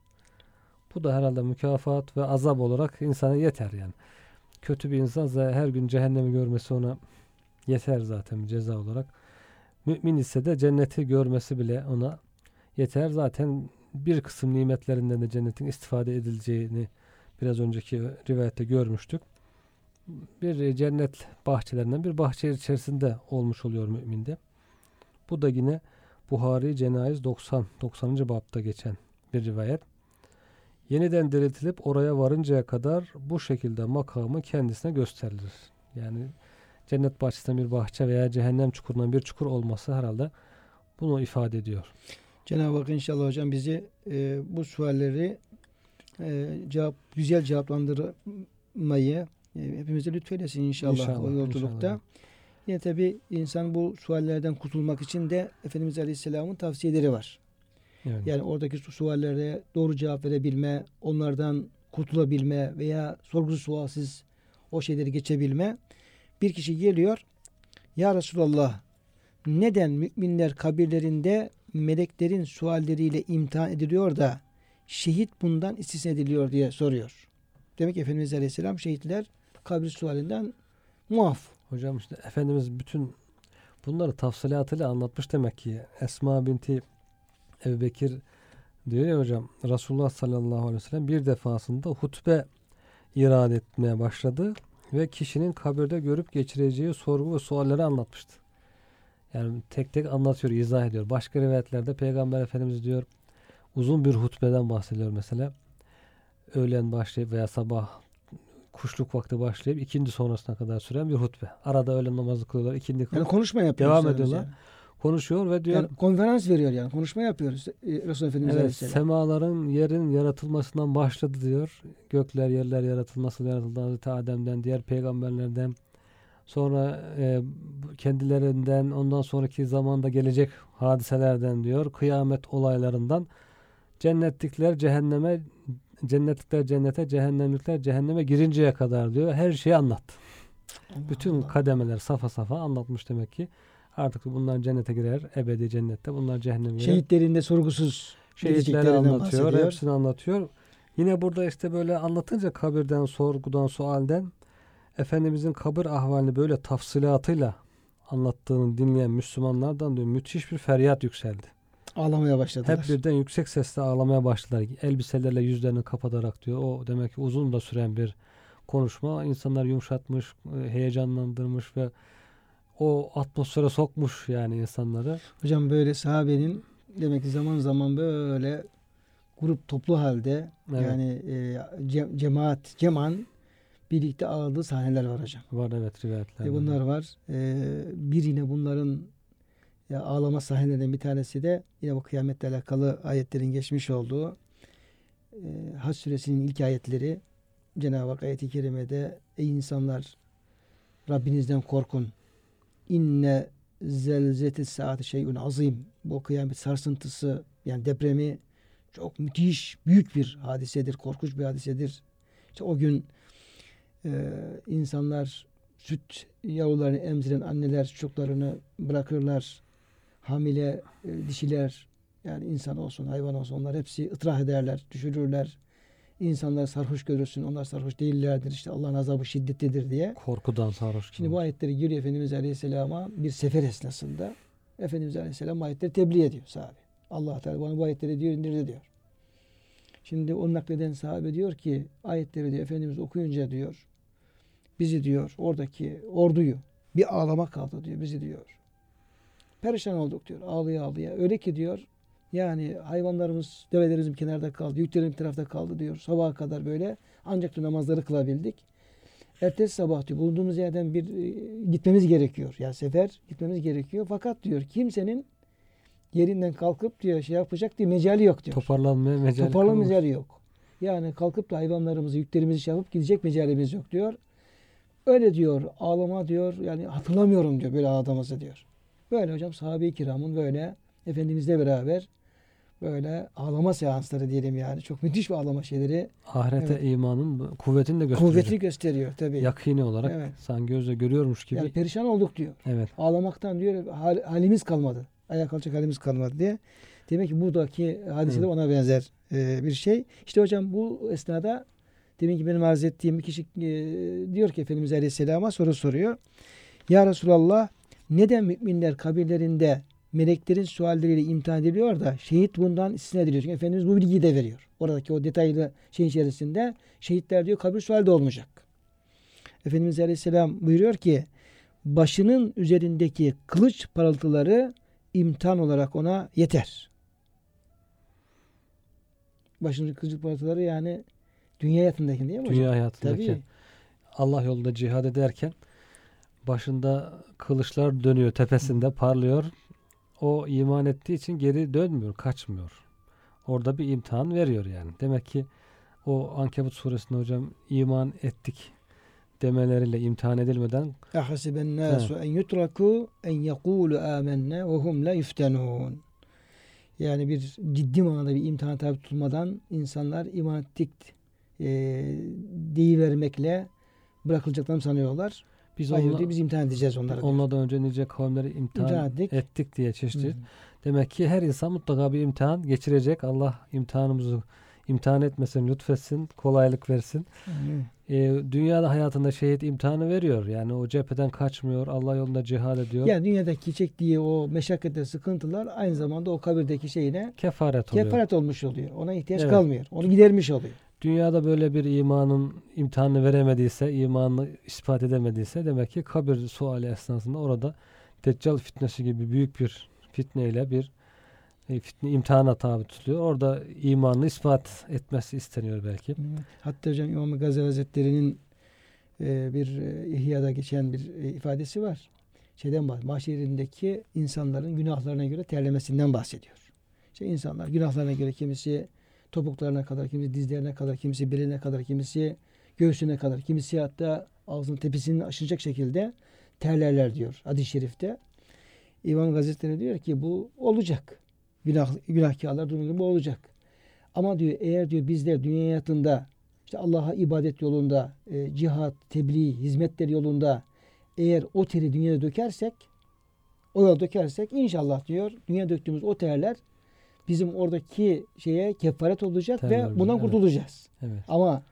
Bu da herhalde mükafat ve azap olarak insana yeter yani. Kötü bir insan her gün cehennemi görmesi ona yeter zaten ceza olarak. Mümin ise de cenneti görmesi bile ona yeter. Zaten bir kısım nimetlerinden de cennetin istifade edileceğini biraz önceki rivayette görmüştük. Bir cennet bahçelerinden bir bahçe içerisinde olmuş oluyor müminde. Bu da yine Buhari Cenayiz 90 90. babda geçen bir rivayet. Yeniden diriltilip oraya varıncaya kadar bu şekilde makamı kendisine gösterilir. Yani cennet bahçesinden bir bahçe veya cehennem çukurundan bir çukur olması herhalde bunu ifade ediyor. Cenab-ı Hak inşallah hocam bizi e, bu sualleri e, cevap güzel cevaplandırmayı e, hepimize lütfeylesin inşallah, İnşallah, o yolculukta. inşallah. Yine tabi insan bu suallerden kurtulmak için de Efendimiz Aleyhisselam'ın tavsiyeleri var. Evet. Yani oradaki su- suallere doğru cevap verebilme, onlardan kurtulabilme veya sorgusuz sualsiz o şeyleri geçebilme. Bir kişi geliyor. Ya Resulallah neden müminler kabirlerinde meleklerin sualleriyle imtihan ediliyor da şehit bundan istisna ediliyor diye soruyor. Demek ki Efendimiz Aleyhisselam şehitler kabir sualinden muaf. Hocam işte Efendimiz bütün bunları tafsilatıyla anlatmış demek ki. Esma binti Ebu Bekir diyor ya hocam Resulullah sallallahu aleyhi ve sellem bir defasında hutbe irade etmeye başladı ve kişinin kabirde görüp geçireceği sorgu ve sualleri anlatmıştı. Yani tek tek anlatıyor, izah ediyor. Başka rivayetlerde Peygamber Efendimiz diyor uzun bir hutbeden bahsediyor mesela. Öğlen başlayıp veya sabah kuşluk vakti başlayıp ikindi sonrasına kadar süren bir hutbe. Arada öğlen namazı kılıyorlar, ikindi kılıyorlar. Yani konuşma yapıyor. Devam ediyorlar. yani. konuşuyor ve diyor Yani konferans veriyor yani. Konuşma yapıyoruz. e, Resulullah Efendimiz evet, semaların yerin yaratılmasından başladı diyor. Gökler yerler yaratılması yaratıldı Hazreti Adem'den diğer peygamberlerden sonra e, kendilerinden ondan sonraki zamanda gelecek hadiselerden diyor. Kıyamet olaylarından cennetlikler cehenneme cennetlikler cennete cehennemlikler cehenneme girinceye kadar diyor. Her şeyi anlattı. Allah Bütün Allah. kademeler safa safa anlatmış demek ki. Artık bunlar cennete girer. Ebedi cennette. Bunlar cehenneme girer. Şehitlerinde sorgusuz Şehitleri anlatıyor. bahsediyor. Hepsini anlatıyor. Yine burada işte böyle anlatınca kabirden, sorgudan, sualden Efendimizin kabir ahvalini böyle tafsilatıyla anlattığını dinleyen Müslümanlardan diyor müthiş bir feryat yükseldi. Ağlamaya başladılar. Hep birden yüksek sesle ağlamaya başladılar. Elbiselerle yüzlerini kapatarak diyor. O demek ki uzun da süren bir konuşma. İnsanlar yumuşatmış, e, heyecanlandırmış ve o atmosfere sokmuş yani insanları. Hocam böyle sahabenin demek ki zaman zaman böyle grup toplu halde Evet. yani e, ce- cemaat, ceman birlikte ağladığı sahneler var hocam. Var evet rivayetlerde. E bunlar var. E, bir yine bunların ya ağlama sahnelerinden bir tanesi de yine bu kıyametle alakalı ayetlerin geçmiş olduğu e, Hac suresinin ilk ayetleri Cenab-ı Hak ayeti kerimede ey insanlar Rabbinizden korkun. İnne zelzeti saati şeyun azim. Bu kıyamet sarsıntısı yani depremi çok müthiş, büyük bir hadisedir, korkunç bir hadisedir. İşte o gün e, insanlar süt yavrularını emziren anneler çocuklarını bırakırlar. Hamile e, dişiler yani insan olsun, hayvan olsun onlar hepsi ıtrah ederler, düşürürler. İnsanlar sarhoş görürsün, onlar sarhoş değillerdir. İşte Allah'ın azabı şiddetlidir diye. Korkudan sarhoş. Şimdi bu ayetleri giriyor Efendimiz Aleyhisselam'a bir sefer esnasında. Efendimiz Aleyhisselam ayetleri tebliğ ediyor sahabe. Allah Teala bana bu ayetleri diyor indirdi diyor. Şimdi onu nakleden sahabe diyor ki ayetleri diyor Efendimiz okuyunca diyor bizi diyor oradaki orduyu bir ağlama kaldı diyor bizi diyor. Perişan olduk diyor ağlıya ağlıya. Öyle ki diyor yani hayvanlarımız develerimiz bir kenarda kaldı. Yüklerim bir tarafta kaldı diyor. Sabaha kadar böyle ancak diyor namazları kılabildik. Ertesi sabah diyor bulunduğumuz yerden bir e, gitmemiz gerekiyor. Yani sefer gitmemiz gerekiyor. Fakat diyor kimsenin yerinden kalkıp diyor şey yapacak diye mecali yok diyor. Toparlanmaya mecali Toparlama kalmamış. mecali yok. Yani kalkıp da hayvanlarımızı, yüklerimizi şey yapıp gidecek mecalimiz yok diyor. Öyle diyor. Ağlama diyor. Yani hatırlamıyorum diyor böyle ağladığımızı diyor. Böyle hocam sahabe-i kiramın böyle Efendimizle beraber böyle ağlama seansları diyelim yani. Çok müthiş bir ağlama şeyleri Ahirete Evet. imanın kuvvetini de gösteriyor. kuvvetli gösteriyor tabii. Yakini olarak Evet. sen gözle görüyormuş gibi. Yani perişan olduk diyor. evet. Ağlamaktan diyor hal- halimiz kalmadı. Ayağa kalkacak halimiz kalmadı diye. Demek ki buradaki hadise de ona benzer e, bir şey. İşte hocam bu esnada demin ki benim arz ettiğim bir kişi e, diyor ki Efendimiz Aleyhisselam'a soru soruyor. Ya Resulallah neden müminler kabirlerinde meleklerin sualleriyle imtihan ediliyor da şehit bundan istisna ediliyor. Çünkü Efendimiz bu bilgiyi de veriyor. Oradaki o detaylı şeyin içerisinde şehitler diyor kabir sualde olmayacak. Efendimiz Aleyhisselam buyuruyor ki başının üzerindeki kılıç parıltıları imtihan olarak ona yeter. Başının kılıç parıltıları yani dünya hayatındaki değil mi hocam? Dünya hayatındaki Tabii. Allah yolunda cihad ederken başında kılıçlar dönüyor tepesinde parlıyor. O iman ettiği için geri dönmüyor, kaçmıyor. Orada bir imtihan veriyor yani. Demek ki o Ankebut suresinde hocam iman ettik demeleriyle imtihan edilmeden Ehasiben nasu en yutraku en yekulu amenne ve hum la yuftenun. Yani bir ciddi manada bir imtihan tabi tutulmadan insanlar iman ettik e, deyivermekle bırakılacaklarını sanıyorlar. Biz Hayır onunla, diyor, biz imtihan edeceğiz onları. diyor. onlardan önce nice kavimleri imtihan, İmtihan ettik. ettik. diye çeşitli. Hı. Demek ki her insan mutlaka bir imtihan geçirecek. Allah imtihanımızı imtihan etmesin, lütfetsin, kolaylık versin. Hı. Ee, dünyada hayatında şehit imtihanı veriyor. Yani o cepheden kaçmıyor. Allah yolunda cihad ediyor. Yani dünyadaki çektiği o meşakkatler, sıkıntılar aynı zamanda o kabirdeki şeyine kefaret oluyor. kefaret olmuş oluyor. Ona ihtiyaç Evet. kalmıyor. Onu gidermiş oluyor. Dünyada böyle bir imanın imtihanını veremediyse, imanını ispat edemediyse demek ki kabir suali esnasında orada Deccal fitnesi gibi büyük bir fitneyle bir e, fitne imtihana tabi tutuluyor. Orada imanını ispat etmesi isteniyor belki. Hatta hocam İmam Gazali Hazretleri'nin e, bir e, İhya'da geçen bir ifadesi var. Şeyden bahsediyor. Mahşerindeki insanların günahlarına göre terlemesinden bahsediyor. İşte insanlar günahlarına göre kimisi topuklarına kadar, kimisi dizlerine kadar, kimisi beline kadar, kimisi göğsüne kadar, kimisi hatta ağzının tepesini aşıracak şekilde terlerler diyor hadis-i şerifte. İmam Hazretleri diyor ki bu olacak. Günah, günahkarlar durumu bu olacak. Ama diyor eğer diyor bizler dünya hayatında işte Allah'a ibadet yolunda, e, cihat, tebliğ, hizmetler yolunda eğer o teri dünyada dökersek, o yola dökersek inşallah diyor dünya döktüğümüz o terler bizim oradaki şeye kefaret olacak Terler ve bundan evet. kurtulacağız. Evet. Ama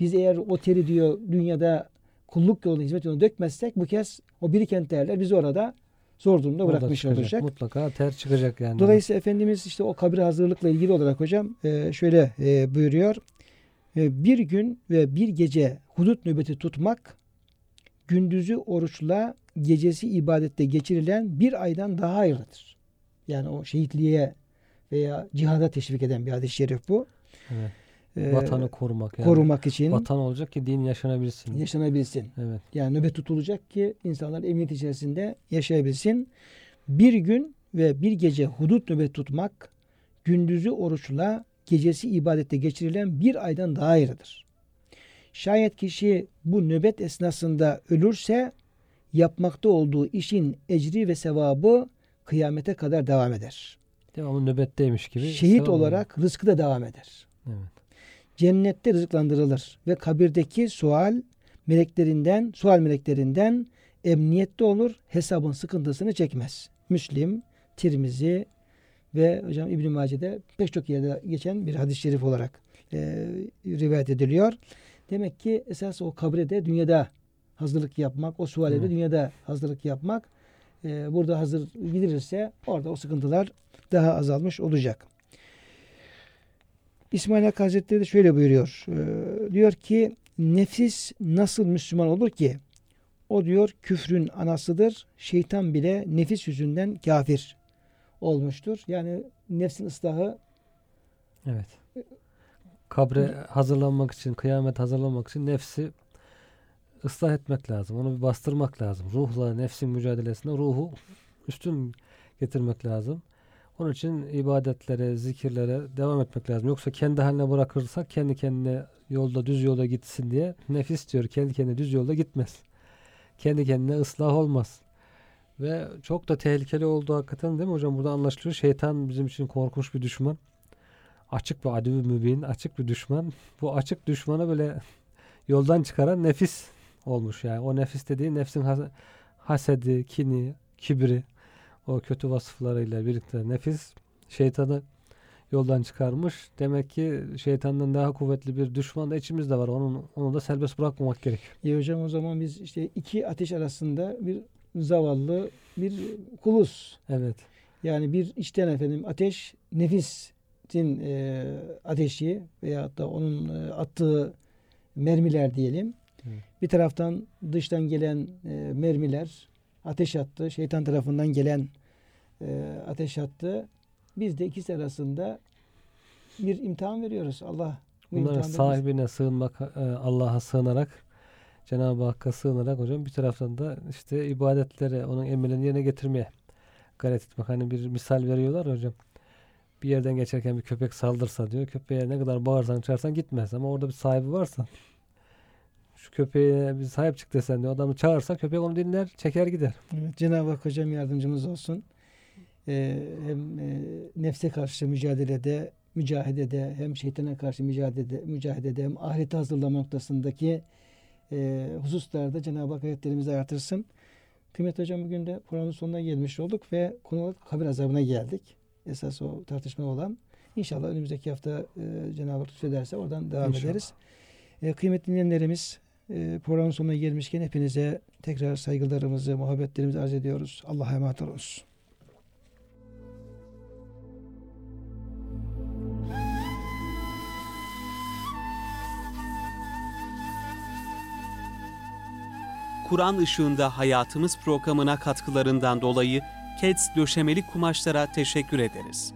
biz eğer o teri diyor dünyada kulluk yolunda, hizmet yolunda dökmezsek bu kez o biriken terler bizi orada zor durumda Orada bırakmış çıkacak. olacak. Mutlaka ter çıkacak yani. Dolayısıyla Efendimiz işte o kabir hazırlıkla ilgili olarak hocam e, şöyle e, buyuruyor. E, bir gün ve bir gece hudut nöbeti tutmak gündüzü oruçla gecesi ibadette geçirilen bir aydan daha hayırlıdır. Yani o şehitliğe veya cihada teşvik eden bir hadis-i şerif bu. Evet. E, Vatanı korumak. Yani. korumak için Vatan olacak ki din yaşanabilsin. yaşanabilsin. Evet. Yani nöbet tutulacak ki insanlar emniyet içerisinde yaşayabilsin. Bir gün ve bir gece hudut nöbet tutmak gündüzü oruçla gecesi ibadette geçirilen bir aydan daha hayırlıdır. Şayet kişi bu nöbet esnasında ölürse yapmakta olduğu işin ecri ve sevabı kıyamete kadar devam eder. Devamlı nöbetteymiş gibi. Şehit olarak rızkı da devam eder. Evet. cennette rızıklandırılır ve kabirdeki sual meleklerinden, sual meleklerinden emniyette olur, hesabın sıkıntısını çekmez. Müslim, Tirmizi ve hocam İbn Mace'de pek çok yerde geçen bir hadis-i şerif olarak e, rivayet ediliyor. Demek ki esas o kabre de dünyada hazırlık yapmak, o suale de Evet. dünyada hazırlık yapmak. E, burada hazır gidilirse orada o sıkıntılar daha azalmış olacak. İsmail Hakkı Hazretleri de şöyle buyuruyor. Ee, diyor ki nefis nasıl Müslüman olur ki? O diyor küfrün anasıdır. Şeytan bile nefis yüzünden kafir olmuştur. Yani nefsin ıslahı Evet. Kabre hazırlanmak için, kıyamet hazırlanmak için nefsi ıslah etmek lazım. Onu bir bastırmak lazım. Ruhla nefsin mücadelesinde ruhu üstün getirmek lazım. Onun için ibadetlere, zikirlere devam etmek lazım. Yoksa kendi haline bırakırsak kendi kendine yolda düz yolda gitsin diye nefis diyor kendi kendine düz yolda gitmez. Kendi kendine ıslah olmaz. Ve çok da tehlikeli olduğu hakikaten değil mi hocam? Burada anlaşılıyor. Şeytan bizim için korkunç bir düşman. Açık bir adü mübin, açık bir düşman. Bu açık düşmanı böyle yoldan çıkaran nefis olmuş yani. O nefis dediği nefsin has- hasedi, kini, kibri, o kötü vasıflarıyla birlikte nefis şeytanı yoldan çıkarmış. Demek ki şeytandan daha kuvvetli bir düşman da içimizde var. Onun onu da serbest bırakmamak gerekiyor. İyi hocam o zaman biz işte iki ateş arasında bir zavallı bir kuluz. Evet. Yani bir içten efendim ateş nefisin e, ateşi veyahut da onun e, attığı mermiler diyelim. Bir taraftan dıştan gelen e, mermiler ateş attı. Şeytan tarafından gelen e, ateş attı. Biz de ikisi arasında bir imtihan veriyoruz. Allah bu Bunların sahibine sığınmak, e, Allah'a sığınarak, Cenab-ı Hakk'a sığınarak hocam bir taraftan da işte ibadetlere, onun emirlerini yerine getirmeye gayret etmek. Hani bir misal veriyorlar hocam. Bir yerden geçerken bir köpek saldırsa diyor. Köpeğe ne kadar bağırsan çağırsan gitmez. Ama orada bir sahibi varsa şu köpeğe bir sahip çık desen diyor. Adamı çağırsa köpek onu dinler, çeker gider. Evet, Cenab-ı Hak hocam yardımcımız olsun. Ee, hem e, nefse karşı mücadelede, mücahedede, hem şeytana karşı mücadelede, mücadelede hem ahirete hazırlama noktasındaki e, hususlarda Cenab-ı Hak hayatlarımızı artırsın. Kıymetli hocam bugün de programın sonuna gelmiş olduk ve konu olarak kabir azabına geldik. Esas o tartışma olan. İnşallah önümüzdeki hafta e, Cenab-ı Hak lütfederse oradan devam İnşallah. ederiz. E, kıymetli dinleyenlerimiz e, programın sonuna gelmişken hepinize tekrar saygılarımızı, muhabbetlerimizi arz ediyoruz. Allah'a emanet olunuz. Kur'an ışığında hayatımız programına katkılarından dolayı Keds döşemeli kumaşlara teşekkür ederiz.